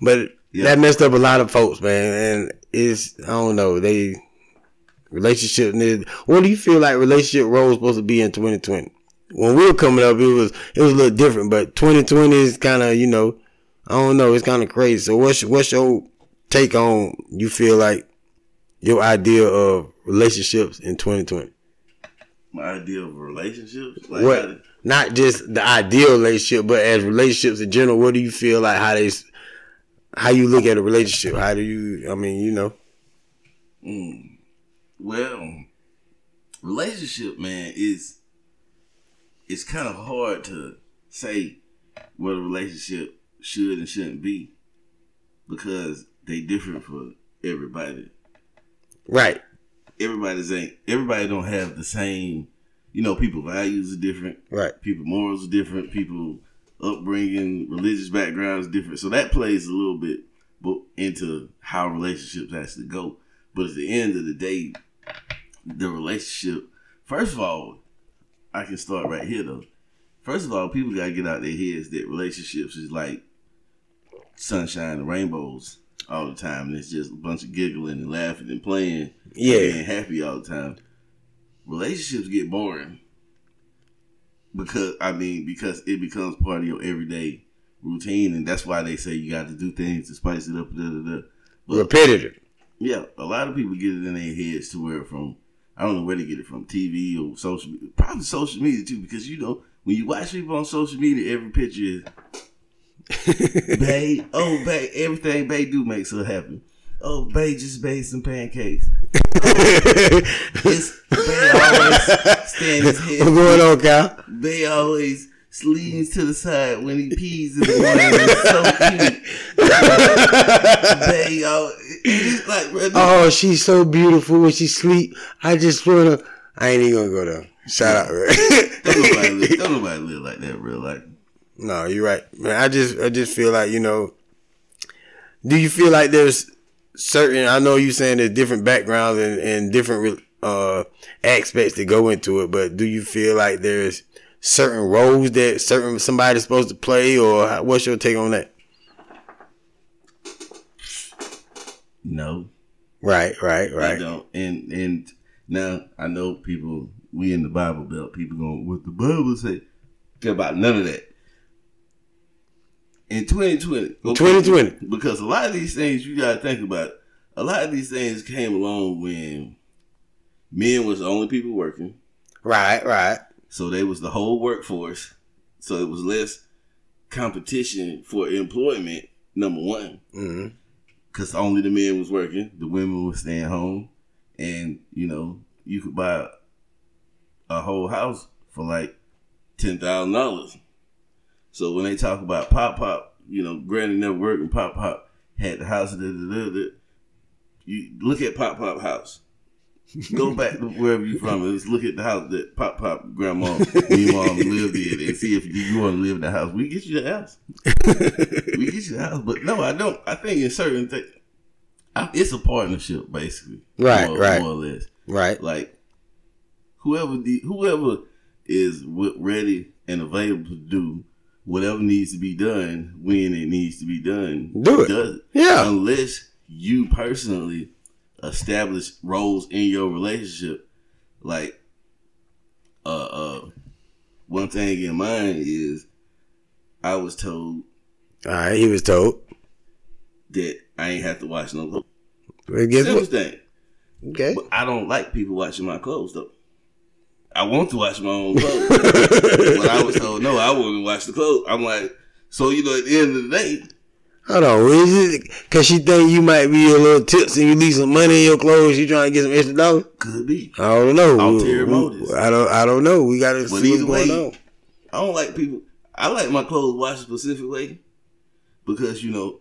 but Yeah. that messed up a lot of folks, man. And it's I don't know they relationship. What do you feel like relationship role is supposed to be in 2020? When we were coming up, it was it was a little different, but 2020 is kind of you know. I don't know. It's kind of crazy. So what's what's your take on you feel like your idea of relationships in 2020? My idea of relationships, like What? to- Not just the ideal relationship, but as relationships in general. What do you feel like how they how you look at a relationship? How do you? I mean, you know. Mm. Well, relationship, man, is it's kind of hard to say what a relationship should and shouldn't be because they different for everybody. Right. Everybody's ain't everybody don't have the same. You know, people values are different. Right. People morals are different. People upbringing, religious backgrounds different. So that plays a little bit but into how relationships has to go. But at the end of the day, the relationship, first of all, I can start right here though. First of all, people gotta get out their heads that relationships is like sunshine and rainbows all the time. And it's just a bunch of giggling and laughing and playing, Yeah. and being happy all the time. Relationships get boring because I mean because it becomes part of your everyday routine, and that's why they say you got to do things to spice it up. Da, da, da. But Repetitive. yeah, a lot of people get it in their heads to where from I don't know where they get it from TV or social media, probably social media too, because you know when you watch people on social media, every picture is Bay, oh Bay, everything Bay do makes her happy. Oh Bay just made some pancakes. It's Bay always stand his head. What's going on, Cal? Bay always leans to the side when he pees in the morning. It's so cute. Bay, oh, it's like, bro, Oh, she's so beautiful when she sleep. I just wanna. I ain't even gonna go there. Shout out, don't nobody, live, don't nobody live like that in real life. No, you're right, man. I just, I just feel like you know. Do you feel like there's certain? I know you saying there's different backgrounds and, and different uh aspects that go into it, but do you feel like there's certain roles that certain somebody's supposed to play, or how- what's your take on that? No, Right, right, I right. don't. And and now I know people. We in the Bible Belt. People going what the Bible say. Care about none of that. In 2020, okay, 2020. because a lot of these things you gotta think about. A lot of these things came along when men was the only people working. Right, right. So they was the whole workforce. So it was less competition for employment. Number one, mm-hmm. because only the men was working, the women was staying home, and you know you could buy a whole house for like ten thousand dollars. So when they talk about Pop Pop, you know, Granny never worked, and Pop Pop had the house. Da, da, da, you look at Pop Pop house. Go back to wherever you from and let's look at the house that Pop Pop grandma, me mom lived in and see if you, you want to live in the house. We get you the house. we get you the house. But no, I don't. I think in certain things, it's a partnership basically. Right, more, right. More or less. Right. Like whoever the whoever is ready and available to do whatever needs to be done when it needs to be done. Do it. Does. Yeah. Unless you personally establish roles in your relationship, like uh uh one thing in mind is I was told All right. He was told. that I ain't have to watch no clothes. Well, guess Simple what? thing. Okay. But I don't like people watching my clothes though. I want to watch my own clothes. but I was told no, I wouldn't watch the clothes. I'm like, so you know, at the end of the day, Hold on. Is it because she think you might be a little tips and you need some money in your clothes? You trying to get some extra dollars? could be. I don't know. Ulterior motives. I don't. I don't know. We got to see what's either going way, on. I don't like people. I like my clothes washed a specific way because you know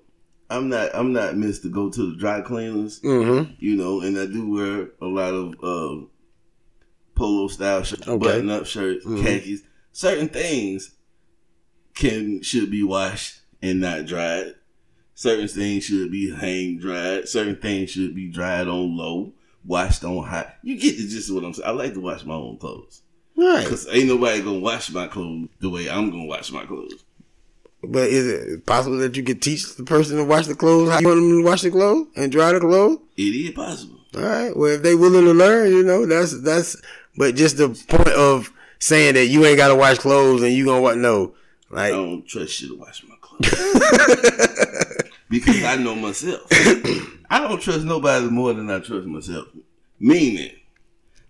I'm not I'm not missed to go to the dry cleaners. Mm-hmm. You know, and I do wear a lot of uh, polo style shirts, Okay. button up shirts, Mhm. khakis. Certain things can should be washed and not dried. Certain things should be hang dried. Certain things should be dried on low, washed on high. You get the gist of what I'm saying. I like to wash my own clothes. Right. Cause ain't nobody gonna wash my clothes the way I'm gonna wash my clothes. But is it possible that you could teach the person to wash the clothes how you want them to wash the clothes and dry the clothes? It is possible. All right. Well, if they willing to learn, you know, that's that's. But just the point of saying that you ain't got to wash clothes and you gonna what? No, like I don't trust you to wash my clothes because I know myself. I don't trust nobody more than I trust myself. Meaning,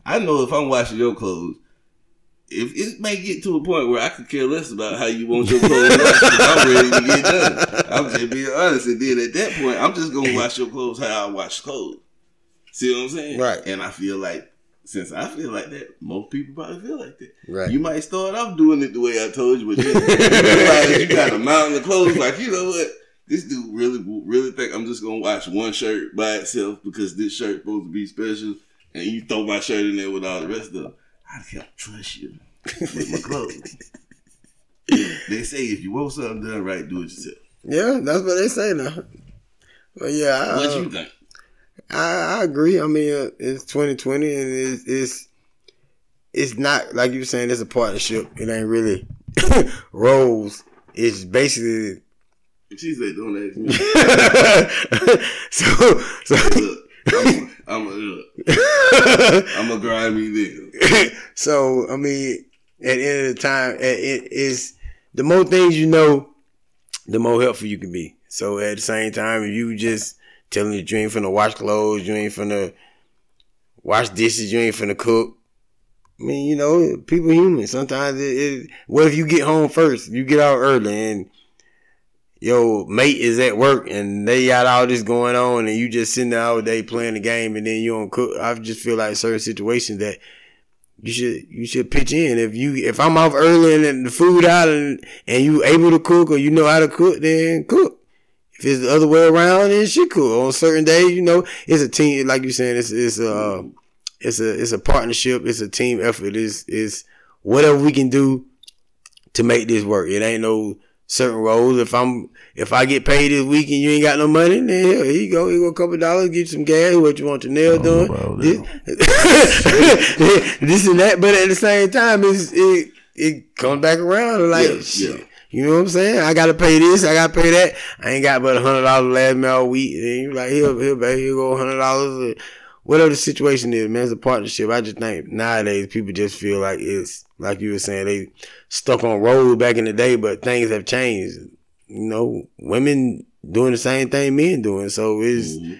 I know if I'm washing your clothes, if it may get to a point where I could care less about how you want your clothes washed, I'm ready to get done. I'm just being honest, and then at that point, I'm just gonna wash your clothes how I wash clothes. See what I'm saying? Right. And I feel like since I feel like that, most people probably feel like that. Right. You might start off doing it the way I told you, but then you you got a mountain of clothes. Like you know what? This dude really, really think I'm just gonna watch one shirt by itself because this shirt supposed to be special, and you throw my shirt in there with all the rest of them. I can't trust you with my clothes. they say if you want something done right, do it yourself. Yeah, that's what they say now. But yeah, I, What uh, you think? I, I agree. I mean, uh, it's 2020 and it's, it's it's not like you were saying. It's a partnership. It ain't really roles. It's basically She's said, "Don't ask me." so so. Look, I'm, I'm a, look, I'm a grimy nigga. so I mean, at the end of the time, it is the more things you know, the more helpful you can be. So at the same time, if you just telling that you ain't finna wash clothes, you ain't finna wash dishes, you ain't finna cook. I mean, you know, people human. Sometimes it, it what if you get home first? You get out early and your mate is at work and they got all this going on and you just sitting there all day playing the game and then you don't cook. I just feel like certain situations that you should you should pitch in. If you if I'm off early and the food out and and you able to cook or you know how to cook, then cook. If it's the other way around, then she cook. On certain days, you know, it's a team. Like you saying, it's it's a it's a it's a partnership. It's a team effort. It's it's whatever we can do to make this work. It ain't no certain roles. If I'm if I get paid this week and you ain't got no money, then here you go. Here you go a couple dollars, get you some gas, what you want your nail done. This, this and that. But at the same time, it's it it comes back around like Yeah, shit. yeah. You know what I'm saying? I gotta pay this, I gotta pay that. I ain't got but a hundred dollars last me all week. And you like, here, here, baby, here go a hundred dollars. Whatever the situation is, man, it's a partnership. I just think nowadays people just feel like it's like you were saying, they stuck on road back in the day, but things have changed. You know, women doing the same thing men doing. So it's Mhm.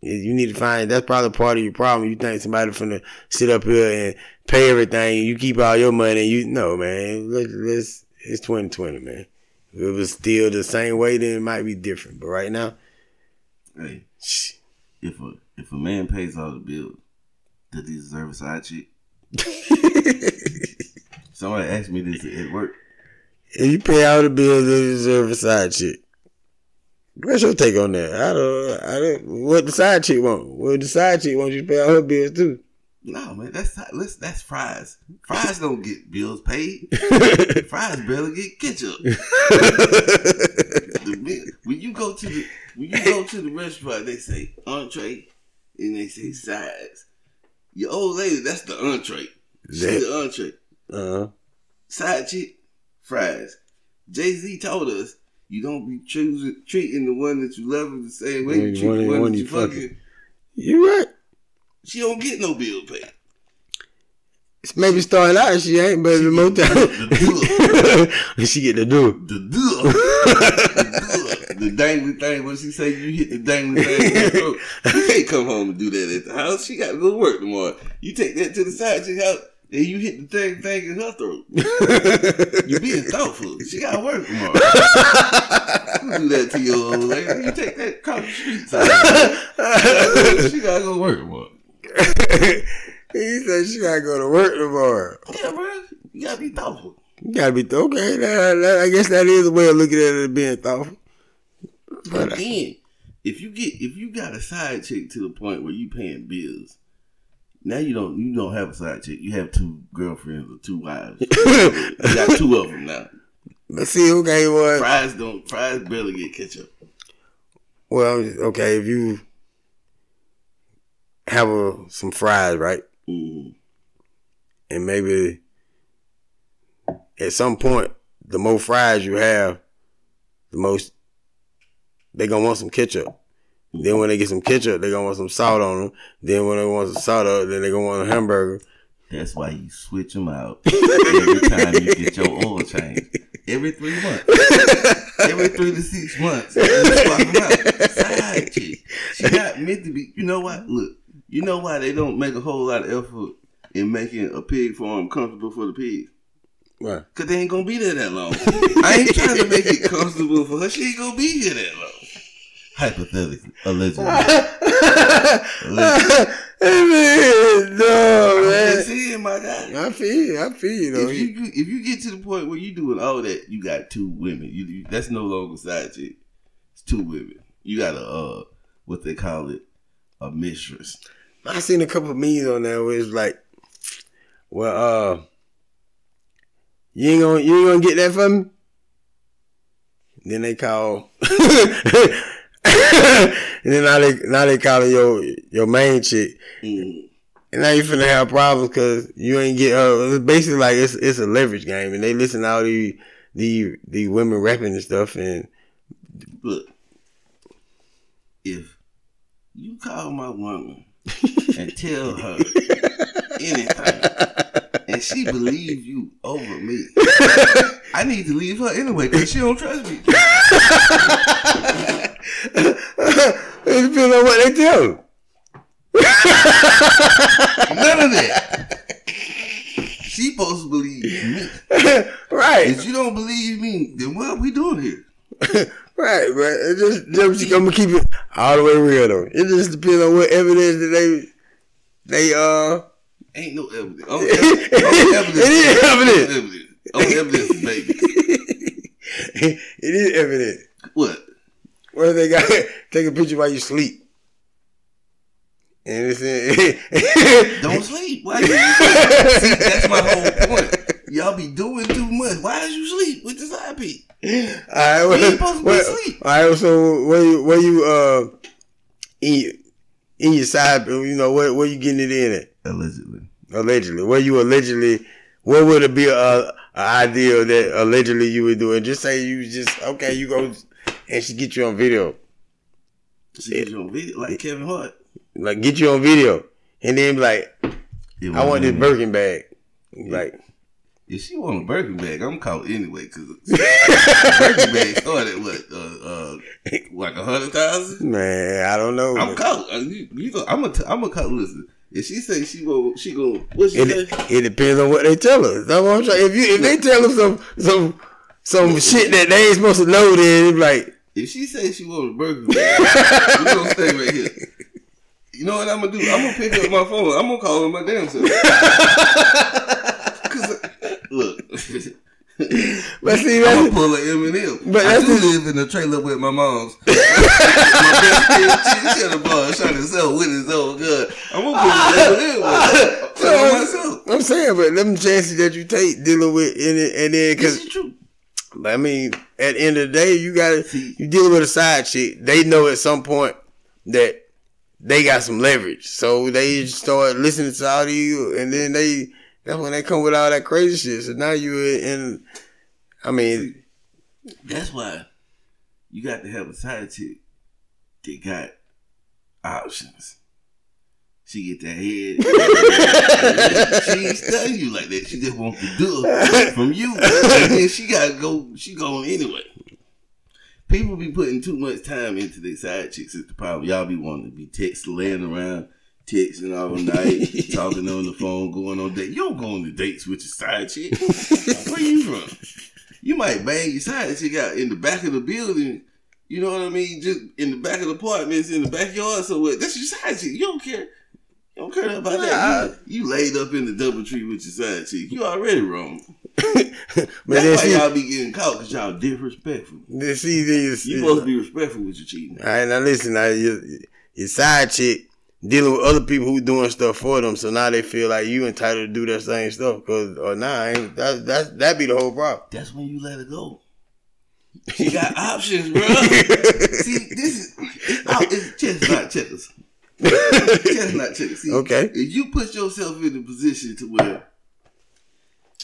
you need to find that's probably part of your problem. You think somebody finna sit up here and pay everything, you keep all your money. You no man, let's, let's it's 2020, man. If it was still the same way, then it might be different. But right now, Hey, shh. if a if a man pays all the bills, does he deserve a side chick? Somebody asked me this at work. if you pay all the bills, you deserve a side chick. What's your take on that? I don't, I don't. What the side chick want? What the side chick want you to pay all her bills too? No, man, that's not, let's, that's fries. Fries don't get bills paid. Fries barely get ketchup. The when you go to the when you go to the restaurant, they say entree and they say sides. Your old lady, that's the entree. She That- the entree. Uh-huh. Side chick, fries. Jay Z told us you don't be choosing treating the one that you love the same way you treat the one, one that you you fucking. fucking. you right. She don't get no bill paid. Maybe starting out she ain't, but the more time she get the do. The do the. The dangly thing, when she say you hit the dangly thing in her throat, you can't come home and do that at the house. She got to go work tomorrow. You take that to the side chick house, and you hit the thing, thing in her throat. You being thoughtful. She got to work tomorrow. Do that to your old lady. You take that the street. Side. She got to go work tomorrow. he said she gotta go to work tomorrow. Yeah, bro. You got to be thoughtful. You gotta be thoughtful. okay. That, that, I guess that is a way of looking at it being thoughtful. But again, if you get if you got a side chick to the point where you paying bills, now you don't you don't have a side chick. You have two girlfriends or two wives. you got two of them now. Let's see, who okay, what? Fries don't fries barely get ketchup. Well, okay, if you have a, some fries, right, Mm. and maybe at some point, the more fries you have, the most they gonna want some ketchup. Then when they get some ketchup, they gonna want some salt on them. Then when they want some salt on, then they gonna want a hamburger. That's why you switch them out every time you get your oil change. Every three months. Every three to six months. You swap them out. Side chick. She not meant to be. You know what? Look, you know why they don't make a whole lot of effort in making a pig farm comfortable for the pigs? Right. Cause they ain't gonna be there that long. I ain't trying to make it comfortable for her. She ain't gonna be here that long. Hypothetically, allegedly. allegedly. man, no, I'm man. just saying, my guy. I feel you. I feel you, though. If you if you get to the point where you doing all that, you got two women. You, you that's no longer side chick. It's two women. You got a uh what they call it a mistress. I seen a couple of memes on there where it's like, well, uh, you ain't gonna you ain't gonna get that from me. Then they call. and then now they now they calling your your main chick. Mm. And now you finna have problems because you ain't get. Uh, it's basically like it's it's a leverage game, and they listen to all the the the women rapping and stuff, and Look, if you call my woman and tell her anything, and she believe you over me, I need to leave her anyway because she don't trust me. it depends on what they them. None of that. She supposed to believe me. right, If you don't believe me, then what are we doing here? Right, but it just, just I'm gonna keep it all the way real though. It just depends on what evidence that they they uh. Ain't no evidence. Only evidence. Only evidence. It is evidence. evidence. Only evidence baby. it is evident. What? Where they got take a picture while you sleep. And it's in, Don't sleep. Why you sleep? See, that's my whole point. Y'all be doing too much. Why did you sleep with this side piece? All right, We ain't supposed to be asleep. All right, so where you where you uh in your, in your side, you know where where you getting it in at? Allegedly. Allegedly, where you allegedly, what would it be a, a idea that allegedly you would do it? Just say you just okay, you go and she get you on video, She get you on video like Kevin Hart. like get you on video, and then be like, It I want this wasn't- Birkin bag, like. If she want a Birkin bag, I'm caught anyway because Birkin bag started what uh uh like a hundred thousand. Man, I don't know. I'm caught. Uh, You, you go, I'm a t- I'm a caught. Listen, if she say she go she go what she It, say? it depends on what they tell us. That's what I'm trying. If you if they tell us some some some shit that they ain't supposed to know, then it's like If she say she want a Birkin bag, we gonna stay right here. You know what I'm gonna do? I'm gonna pick up my phone. I'm gonna call her my damn self. Uh, look. But see, I'm gonna pull an Eminem. But I do live in a trailer with my mom's. my best friend, she bought trying to sell with his own gun. I'm gonna pull an Eminem. I'm telling myself. I'm saying, but them chances that you take dealing with in it, and then because true. I mean, at the end of the day, you gotta you dealing with a side chick. They know at some point that they got some leverage, so they start listening to all of you, and then they that's when they come with all that crazy shit. So now you in, I mean, That's why you got to have a side chick that got options. She get that head. she ain't studying you like that. She just wants to do it from you. And then she gotta go she going anyway. People be putting too much time into their side chicks is the problem. Y'all be wanting to be text laying around, texting all night, talking on the phone, going on dates. You don't go on the dates with your side chick. Where you from? You might bang your side chick out in the back of the building. You know what I mean? Just in the back of the apartments, in the backyard. So what? That's your side chick. You don't care. You don't care about that. You, you laid up in the double tree with your side chick. You already wrong. but That's then why y'all be getting caught because y'all disrespectful. then see these. You supposed to be respectful with your cheating. All right, now listen, now your, your side chick dealing with other people who doing stuff for them, so now they feel like you entitled to do that same stuff. Cause or nah, I ain't, that that that be the whole problem. That's when you let it go. She got options, bro. See, this is it's, out, it's chestnut checkers. chestnut checkers. See, Okay. If you put yourself in a position to where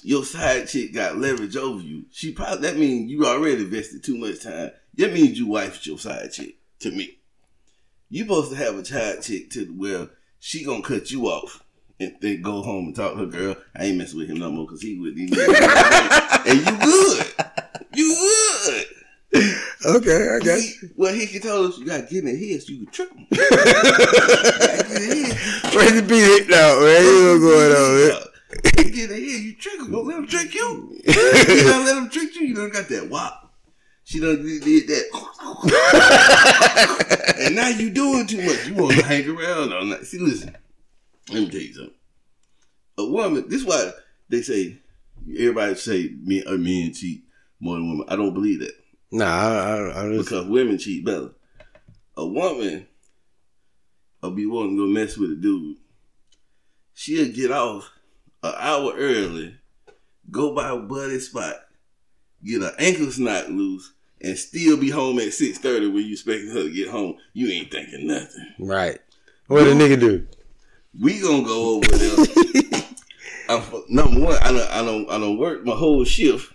your side chick got leverage over you, she probably that means you already invested too much time. That means you wifed your side chick. To me, you supposed to have a side chick to where she gonna cut you off. And then go home and talk to her girl. I ain't messing with him no more because he wouldn't even. and you good. You good. Okay, I got. See, well, he can tell us you got to get in the head so you can trick him. you gotta get in the head. Where's the beat hit now, man? You going on, man? You get in the head, you trick him. Don't let him trick you. you don't let him trick you. You don't got that wop. She done did, that. and now you doing too much. You want to hang around all night. See, listen. Let me tell you something. A woman, this is why they say, everybody say men, uh, men cheat more than women. I don't believe that Nah, I, I, I just, because women cheat better. A woman will be wanting to go mess with a dude. She'll get off an hour early, go by a buddy spot, get her ankles knocked loose, and still be home at six thirty when you expecting her to get home, you ain't thinking nothing. Right. What the nigga do? We gonna go over there. I'm, number one, I don't, I don't, I don't work my whole shift.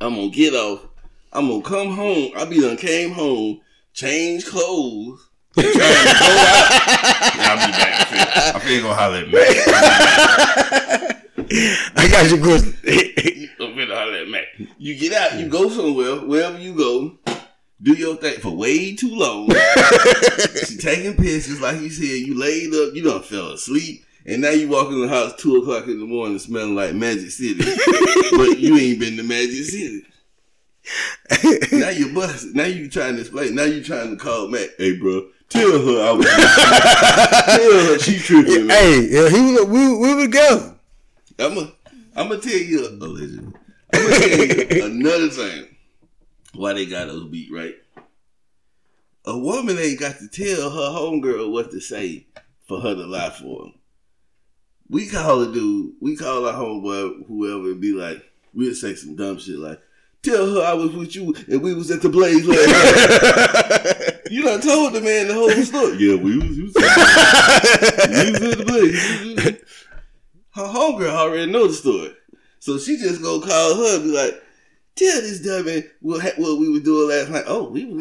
I'm gonna get off. I'm gonna come home. I be done came home, change clothes, and trying to go out. Yeah, I'll be back. I feel, I feel gonna holler at Mac. I got your question. I'm finna holler at Mac. You get out, you go somewhere, wherever you go, do your thing for way too long. she taking pictures, like you said, you laid up, you done fell asleep. And now you walk in the house two o'clock in the morning smelling like Magic City. but you ain't been to Magic City. now you bust. Now you trying to explain. Now you trying to call Mac. Hey, bro, tell her I was. tell her she tripping. Man. hey, yeah, he was, we, we would go. I'm gonna I'm gonna tell you allegedly. I'm gonna tell you another thing. Why they got us beat right? A woman ain't got to tell her homegirl what to say for her to lie for him. We call a dude, we call our homeboy, whoever, and be like, we'll say some dumb shit like, tell her I was with you and we was at the blaze last night. you done told the man the whole story. Yeah, we was, we was, we was at the blaze. Her homegirl already know the story. So she just gonna call her and be like, tell this dummy what, what we were doing last night. Oh, we were,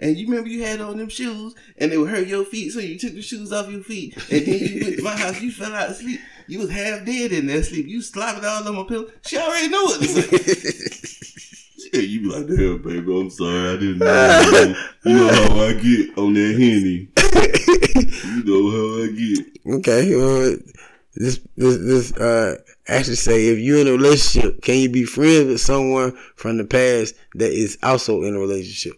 and you remember you had on them shoes and they would hurt your feet, so you took the shoes off your feet. And then you went to my house, you fell out asleep. You was half dead in there sleep. You slopping all on my pillow. She already know what to say. Yeah, you be like, damn, baby, I'm sorry, I didn't know. You know how I get on that henny. You know how I get. Okay, well, this this this uh actually say if you're in a relationship, can you be friends with someone from the past that is also in a relationship?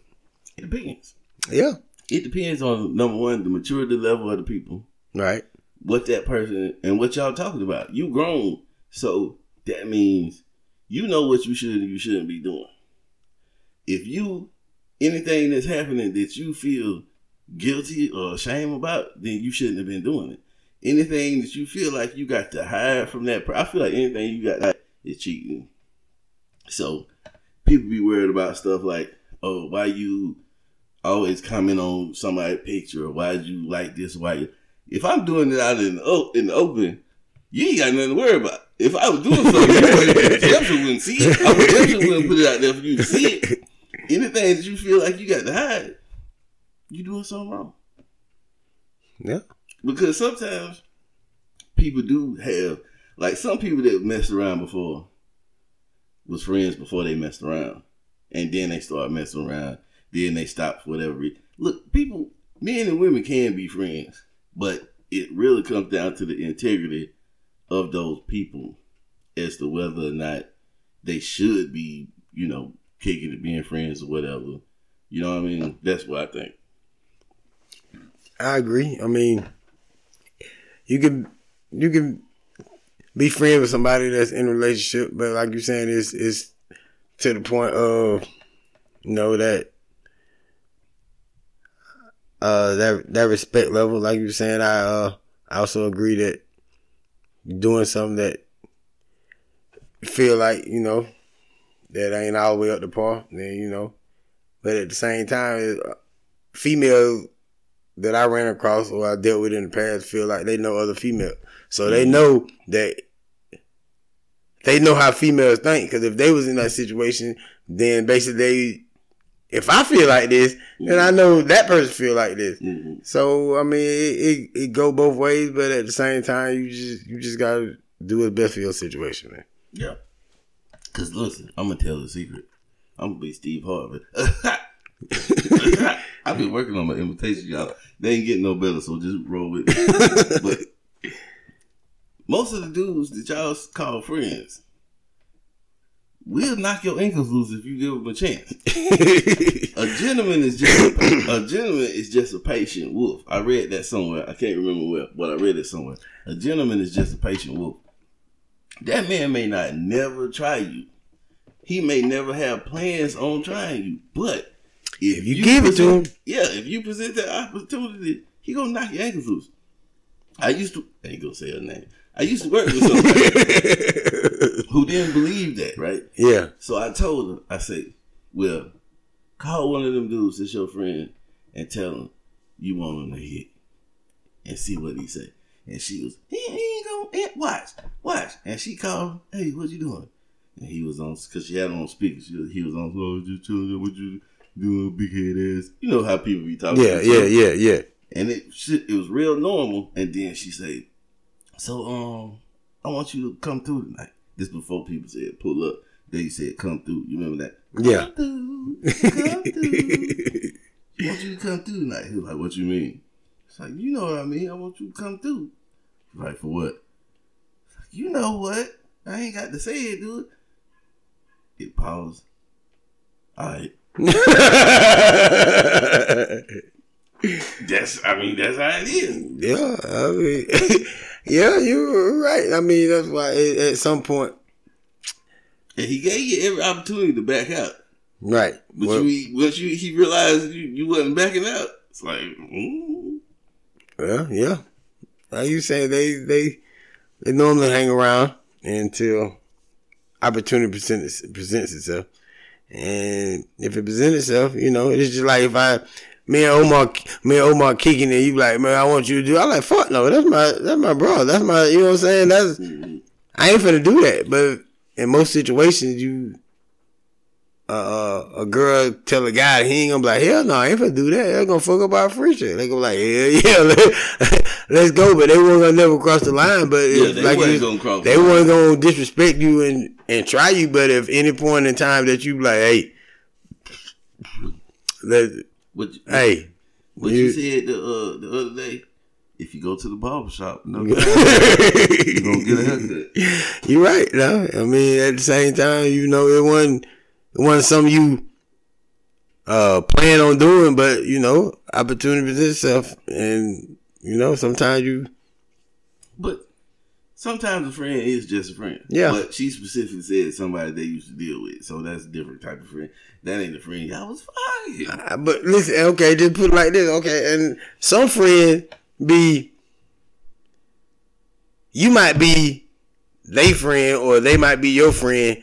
It depends. Yeah. It depends on number one, the maturity level of the people. Right. what that person and what y'all talking about. You grown, so that means you know what you should and you shouldn't be doing. If you anything that's happening that you feel guilty or ashamed about, then you shouldn't have been doing it. Anything that you feel like you got to hide from that, I feel like anything you got to is cheating. So people be worried about stuff like, oh, why you always comment on somebody's picture or why you like this, why you if I'm doing it out in the, in the open, you ain't got nothing to worry about. If I was doing something, you wouldn't- see it. I would wouldn't put it out there for you to see it. Anything that you feel like you got to hide, you doing something wrong. Yeah. Because sometimes people do have, like some people that messed around before was friends before they messed around. And then they start messing around. Then they stop for whatever reason. Look, people, men and women can be friends, but it really comes down to the integrity of those people as to whether or not they should be, you know, kicking it, being friends or whatever. You know what I mean? That's what I think. I agree. I mean, you can you can be friends with somebody that's in a relationship, but like you're saying, it's it's to the point of you know that uh that that respect level. Like you're saying, I uh I also agree that doing something that feel like you know that ain't all the way up to par. Then you know, but at the same time, female that I ran across or I dealt with in the past feel like they know other females. So they know that they know how females think. Because if they was in that situation, then basically they, if I feel like this, then I know that person feel like this. Mhm. So I mean, it, it it go both ways, but at the same time, you just you just gotta do what's best for your situation, man. Yeah. Cause listen, I'm gonna tell the secret. I'm gonna be Steve Harvey. I've been working on my imitation, y'all. They ain't getting no better, so just roll with it. but most of the dudes that y'all call friends will knock your ankles loose if you give them a chance. A gentleman is just a gentleman is just a patient wolf. I read that somewhere. I can't remember where, but I read it somewhere. A gentleman is just a patient wolf. That man may not never try you. He may never have plans on trying you, but if, you give it to him, yeah, if you present that opportunity, he gonna knock your ankles loose. I used to. I ain't gonna say her name. I used to work with somebody who didn't believe that, right? Yeah. So I told her, I said, "Well, call one of them dudes that's your friend and tell him you want him to hit and see what he say." And she was, "He, he ain't gonna eh, watch, watch." And she called, "Hey, what you doing?" And he was on because she had him on speaker. She was, he was on, "Oh, just chilling. What you doing, big head ass?" You know how people be talking. Yeah, yeah, yeah, yeah. And it shit, it was real normal. And then she said, "So um, I want you to come through tonight." This before people said pull up. They said come through. You remember that? Come Yeah. through, come through. I want you to come through tonight. He was like, "What you mean?" It's like, "You know what I mean. I want you to come through." Like for what? Like, you know what? I ain't got to say it, dude. It paused. All right. That's. I mean, that's how it is. yeah, I mean, yeah, you're right. I mean, that's why at, at some point, And he gave you every opportunity to back out. right? But Well, you, once you he realized you, you wasn't backing out, it's like, mm, well, yeah. Like you say, they they they normally hang around until opportunity presents presents itself, and if it presents itself, you know, it's just like if I. Me and Omar, me and Omar kicking it. You like, man, I want you to do. I like, fuck no, that's my, that's my bro. That's my, you know what I'm saying. That's, I ain't finna do that. But in most situations, you, uh, a girl tell a guy he ain't gonna be like, hell no, I ain't finna do that. They're gonna fuck up our friendship. They gonna be like, hell yeah, let's go. But they weren't gonna never cross the line. But Yeah, they like wasn't gonna cross They the weren't gonna disrespect you and and try you. But if any point in time that you be like, hey, let, what, hey, what you- you, said the uh, the other day. If you go to the barber shop, no, you gonna get a haircut. You're right. No, I mean at the same time, you know, it wasn't it wasn't something you uh plan on doing, but you know, opportunity presents itself, and you know, sometimes you But sometimes a friend is just a friend. Yeah. But she specifically said somebody they used to deal with, so that's a different type of friend. That ain't a friend. I was fine. Uh, But listen, okay, just put it like this, okay, and some friend be you might be they friend or they might be your friend,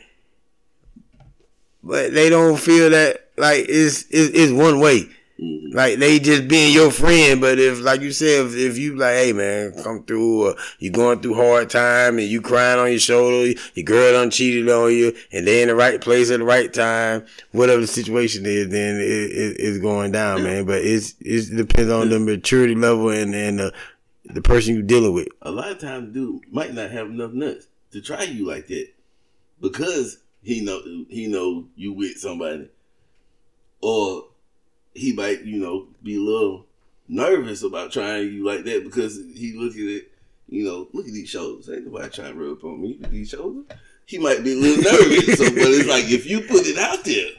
but they don't feel that like it's it's, it's one way. Mhm. Like they just being your friend, but if like you said, if, if you like, hey man, come through, or you going through hard time and you crying on your shoulder, your girl done cheated on you, and they in the right place at the right time, whatever the situation is, then it, it, it's going down, man. But it's it's- it depends on the maturity level and and the, the person you dealing with. a lot of times dude might not have enough nuts to try you like that because he know he know you with somebody or he might you know be a little nervous about trying you like that because he look at it you know look at these shoulders ain't nobody trying to rub on me with these shoulders he might be a little nervous so but it's like if you put it out there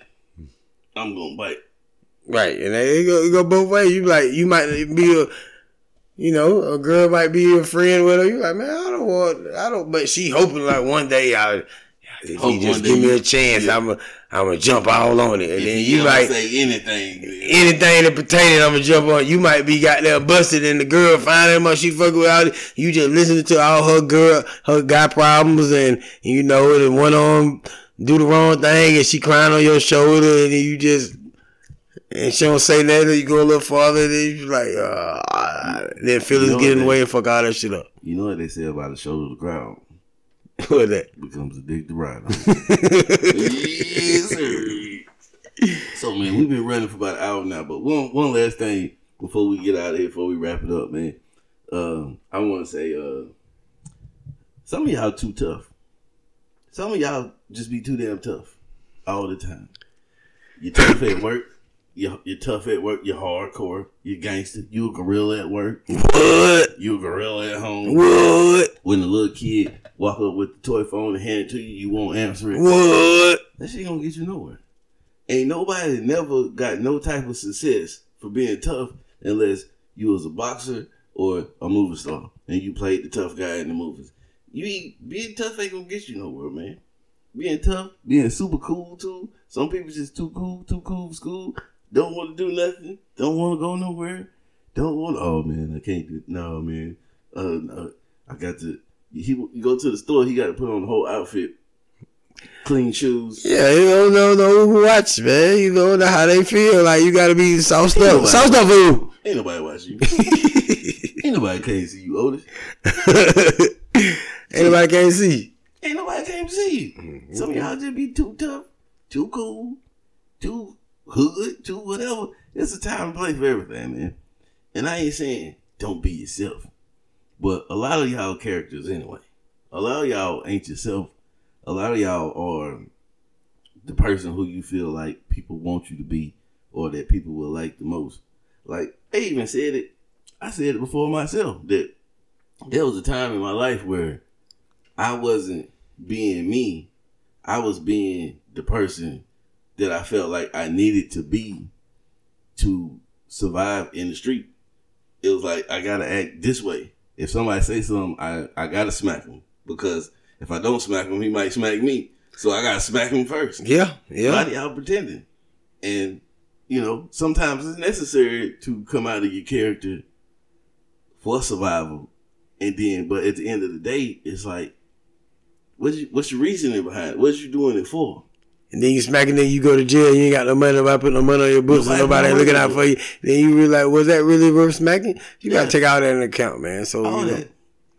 I'm gonna bite Right, and it go, it go both ways. You like you might be a, you know, a girl might be a friend with her. You like, man, I don't want, I don't. But she hoping like one day I, if Hope he just give me a chance, yeah. I'm a, I'm gonna jump all on it. And if then you don't say anything anything that pertaining, I'm gonna jump on. You might be goddamn busted, and the girl finding him, she fucking without it. You just listening to all her girl, her guy problems, and you know, the one on do the wrong thing, and she crying on your shoulder, and then you just. And she don't say nothing. You go a little farther, and then you like, uh, then feelings You know get in that- the way and fuck all that shit up. you know what they say about a shoulder to crowd what that? becomes a dick to ride on yes, sir. So man, we've been running for about an hour now, but one one last thing before we get out of here, before we wrap it up, man. Um, I want to say, uh, some of y'all too tough. Some of y'all just be too damn tough all the time. You're tough at work. You're, you're tough at work. You're hardcore. You're gangster. You a gorilla at work. What? You a gorilla at home. What? When the little kid walk up with the toy phone and hand it to you, you won't answer it. What? That shit gonna get you nowhere. Ain't nobody never got no type of success for being tough unless you was a boxer or a movie star and you played the tough guy in the movies. You ain't, being tough ain't gonna get you nowhere, man. Being tough, being super cool too. Some people just too cool, too cool for school. Don't want to do nothing. Don't want to go nowhere. Don't want. Oh man, I can't do. No man, uh, no, I got to. He you go to the store. He got to put on the whole outfit, clean shoes. Yeah, you don't know, who watch, man. You don't know how they feel. Like you gotta be sauced Ain't up. nobody- Sauced up for? Ain't nobody watch you. Ain't nobody can't see you, Otis. Anybody can't see. Ain't nobody can't see you. Mm-hmm. Some of y'all just be too tough, too cool, too hood, too whatever. It's a time and place for everything, man. And I ain't saying don't be yourself. But a lot of y'all characters anyway. A lot of y'all ain't yourself. A lot of y'all are the person who you feel like people want you to be or that people will like the most. Like they even said it. I said it before myself that there was a time in my life where I wasn't being me. I was being the person that I felt like I needed to be to survive in the street. It was like I gotta act this way. If somebody say something, I, I gotta smack him because if I don't smack him, he might smack me. So I gotta smack him first. Yeah, yeah. of y'all pretending, and you know sometimes it's necessary to come out of your character for survival, and then but at the end of the day, it's like, what's your, what's your reasoning behind it? What's you doing it for? And then you smacking, then you go to jail. You ain't got no money. Nobody put no money on your books. Nobody nobody looking out for you. Then you realize, was that really worth smacking? You Yeah. gotta take all that into account, man. So All you know, that.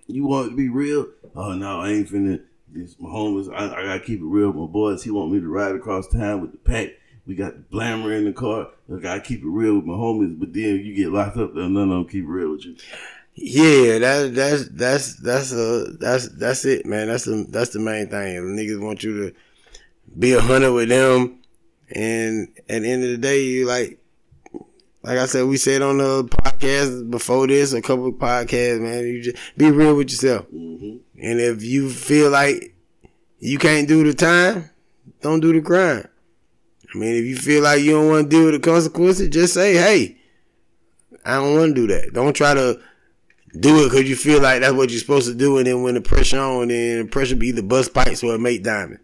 You want it to be real? Oh no, I ain't finna. This my homies. I, I gotta keep it real. with My boys. He want me to ride across town with the pack. We got the blammer in the car. I gotta keep it real with my homies. But then you get locked up. Then none of them keep it real with you. yeah, that that's that's that's a that's that's it, man. That's the that's the main thing. Niggas want you to be a hunter with them, and at the end of the day, you like. Like I said, we said on the podcast before this, a couple of podcasts, man. You just be real with yourself. hmm And if you feel like you can't do the time, don't do the grind. I mean, if you feel like you don't want to deal with the consequences, just say, hey, I don't want to do that. Don't try to do it because you feel like that's what you're supposed to do. And then when the pressure on, then the pressure be the bust pipes or make diamond.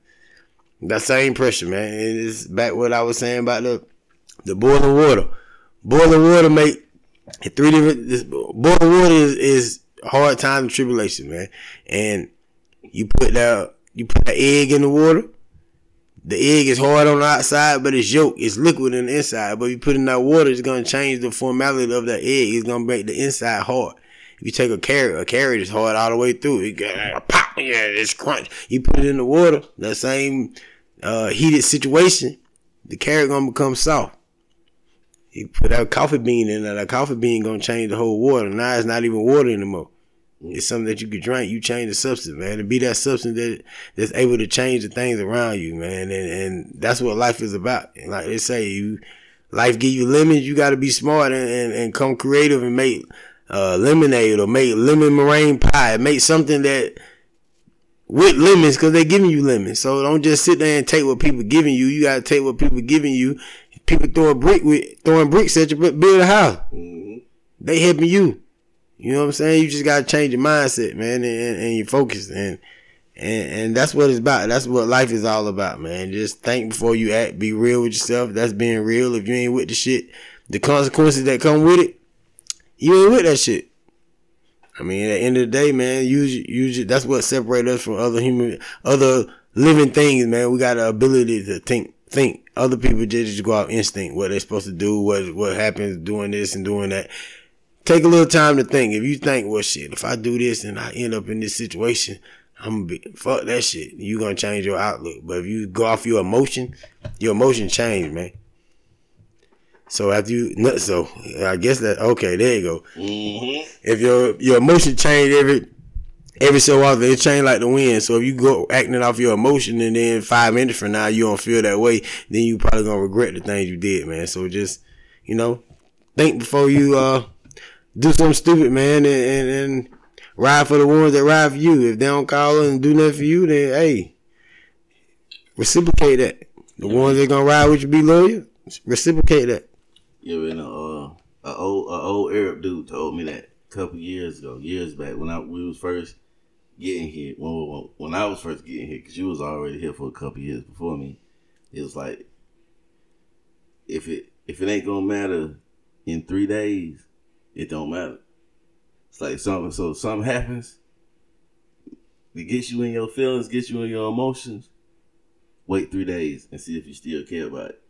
That same pressure, man. And it's back what I was saying about the the boiling water. Boiling water make three different. This, boiling water is, is hard time and tribulation, man. And you put that you put the egg in the water. The egg is hard on the outside, but it's yolk. It's liquid in the inside. But you put in that water, it's gonna change the formality of that egg. It's gonna make the inside hard. If you take a carrot, a carrot is hard all the way through. It got pop, yeah, it's crunch. You put it in the water, that same uh, heated situation, the carrot gonna become soft. You put that coffee bean in there, that coffee bean gonna change the whole water. Now it's not even water anymore. It's something that you could drink. You change the substance, man, and be that substance that that's able to change the things around you, man. And and that's what life is about. And like they say, you life give you lemons. You got to be smart and, and and come creative and make uh, lemonade or make lemon meringue pie. Make something that with lemons because they're giving you lemons. So don't just sit there and take what people giving you. You got to take what people giving you. People throw a brick with throwing bricks at you, but build a house. hmm They helping you. You know what I'm saying? You just gotta change your mindset, man, and, and, and your focus, and and and that's what it's about. That's what life is all about, man. Just think before you act. Be real with yourself. That's being real. If you ain't with the shit, the consequences that come with it, you ain't with that shit. I mean, at the end of the day, man, use use that's what separates us from other human, other living things, man. We got the ability to think, think. Other people just, just go out instinct what they're supposed to do, what what happens doing this and doing that. Take a little time to think. If you think, well, shit, if I do this and I end up in this situation, I'm gonna be fuck that shit. You gonna change your outlook. But if you go off your emotion, your emotion change, man. So after you, so I guess that okay, there you go hmm if your your emotion change every every so often, it change like the wind. So if you go acting off your emotion and then five minutes from now you don't feel that way, then you probably gonna regret the things you did, man. So just you know, think before you uh do something stupid, man, and, and, and ride for the ones that ride for you. If they don't call and do nothing for you, then hey, reciprocate that. The ones that gonna ride with you, be loyal. Reciprocate that. Yeah, man. Uh, a old a old Arab dude told me that a couple years ago, years back when I we was first getting here. When when, when I was first getting here, because you was already here for a couple years before me. It was like if it if it ain't gonna matter in three days, it don't matter. It's like something. So something happens. It gets you in your feelings, gets you in your emotions. Wait three days and see if you still care about it.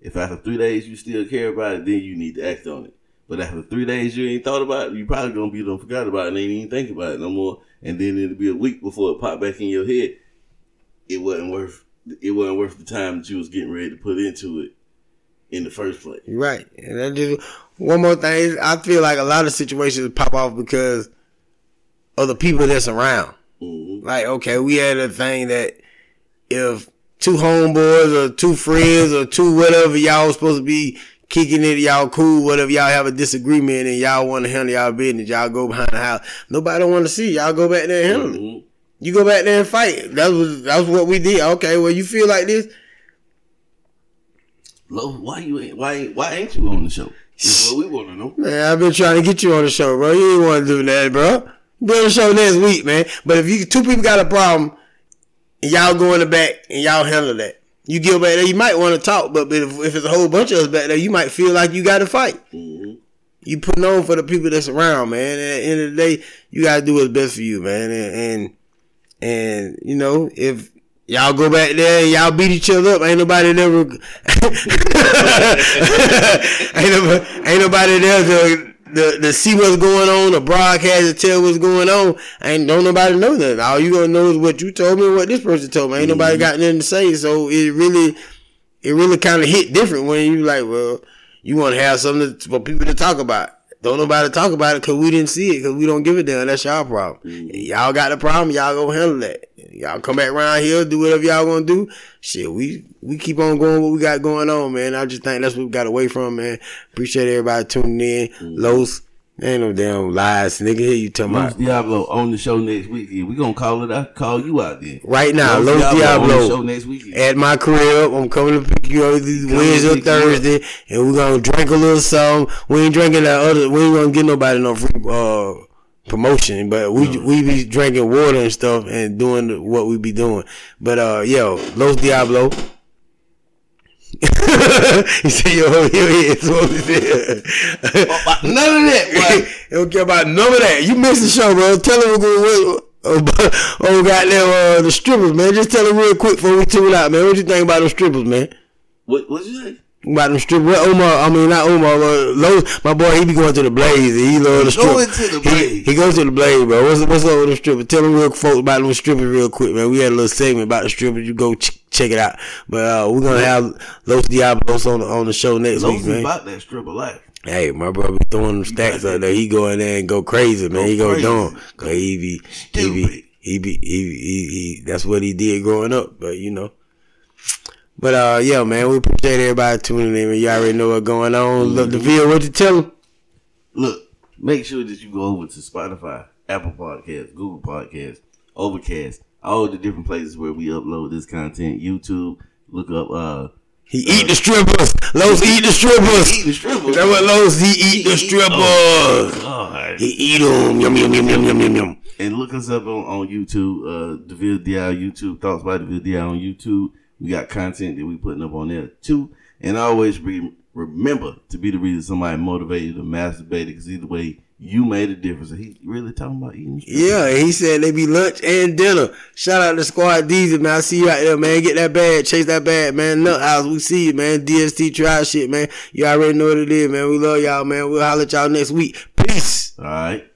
If after three days you still care about it, then you need to act on it. But after three days you ain't thought about it, you probably gonna be done forgot about it and ain't even think about it no more. And then it'll be a week before it pop back in your head. It wasn't worth it wasn't worth the time that you was getting ready to put into it in the first place. Right. And then just one more thing. I feel like a lot of situations pop off because of the people that's around. Mm-hmm. Like, okay, we had a thing that if two homeboys or two friends or two whatever y'all supposed to be kicking it, y'all cool, whatever y'all have a disagreement and y'all want to handle y'all business, y'all go behind the house. Nobody want to see y'all go back there and handle it. Mhm. You go back there and fight. That was that was what we did. Okay, well you feel like this? Lo, why you ain't why why ain't you on the show? That's what we want to know. Man, I've been trying to get you on the show, bro. You ain't want to do that, bro. Be on the show next week, man. But if you two people got a problem and y'all go in the back and y'all handle that, you get back there, you might want to talk. But if, if it's a whole bunch of us back there, you might feel like you got to fight. hmm You putting on for the people that's around, man. And at the end of the day, you gotta do what's best for you, man. And and, and you know, if y'all go back there and y'all beat each other up, ain't nobody never ain't nobody, ain't nobody there to, to to see what's going on, to broadcast and tell what's going on. Ain't don't nobody know nothing. All you gonna know is what you told me and what this person told me. Ain't nobody mm-hmm. got nothing to say. So it really it really kind of hit different when you like, well, you want to have something to, for people to talk about. Don't nobody talk about it because we didn't see it because we don't give a damn. That's y'all problem. Mm-hmm. Y'all got the problem. Y'all go handle that. Y'all come back around here, do whatever y'all gonna do. Shit, we we keep on going what we got going on, man. I just think that's what we got away from, man. Appreciate everybody tuning in. Mm-hmm. Los, ain't no damn lies, nigga. Here you talking Los about Diablo on the show next week. Yeah, we gonna call it I call you out there right now. Los Los on the show next week. at my crib. I'm coming to pick you up Wednesday or pick you up. Thursday, and we're gonna drink a little something. We ain't drinking that other. We ain't gonna get nobody no free uh, promotion, but we we be drinking water and stuff and doing what we be doing. But uh, yo, Los Diablo. he said, "Yo, yo, yeah, it's what we did." None of that, boy. Don't care about none of that. You missed the show, bro. Tell we're going. Oh, oh, goddamn, uh, the strippers, man. Just tell them real quick before we tune out, man. What you think about them strippers, man? What what you say? About them strippers. What Omar, I mean, not Omar, but Lo, my boy, he be going to the blaze. He love the strip. Going to the Blaze. he goes to the blaze, bro. What's, what's up with the strippers? Tell them real folks about them strippers real quick, man. We had a little segment about the strippers. You go ch- check it out. But uh, we're going to have Los Diablos on the, on the show next Los week, man. about that stripper life. Hey, my brother be throwing them stacks out there. He go in there and go crazy, man. Go he go dumb. Cause he be, he Stupid. be, he be, he, he, he, that's what he did growing up. But you know. But uh, yeah, man, we appreciate everybody tuning in. You already know what's going on. Love the video. What you tell them? Look, make sure that you go over to Spotify, Apple Podcasts, Google Podcasts, Overcast, all the different places where we upload this content. YouTube, look up uh He eat the strippers. Los eat the strippers. eat the strippers. That's what Los he eat the Oh, strippers. God. He eat them. Yum yum yum yum yum yum yum. And look us up on, on YouTube, uh Deville Dial YouTube, Thoughts by Deville Dial on YouTube. We got content that we putting up on there too. And always re- remember to be the reason somebody motivated or masturbated because either way you made a difference. He really talking about eating. Yeah, he said they be lunch and dinner. Shout out to Squad Diesel, man. I see you out there, man. Get that bag, chase that bag, man. Nut house, we see you, man. DST try shit, man. You already know what it is, man. We love y'all, man. We'll holler at y'all next week. Peace. All right.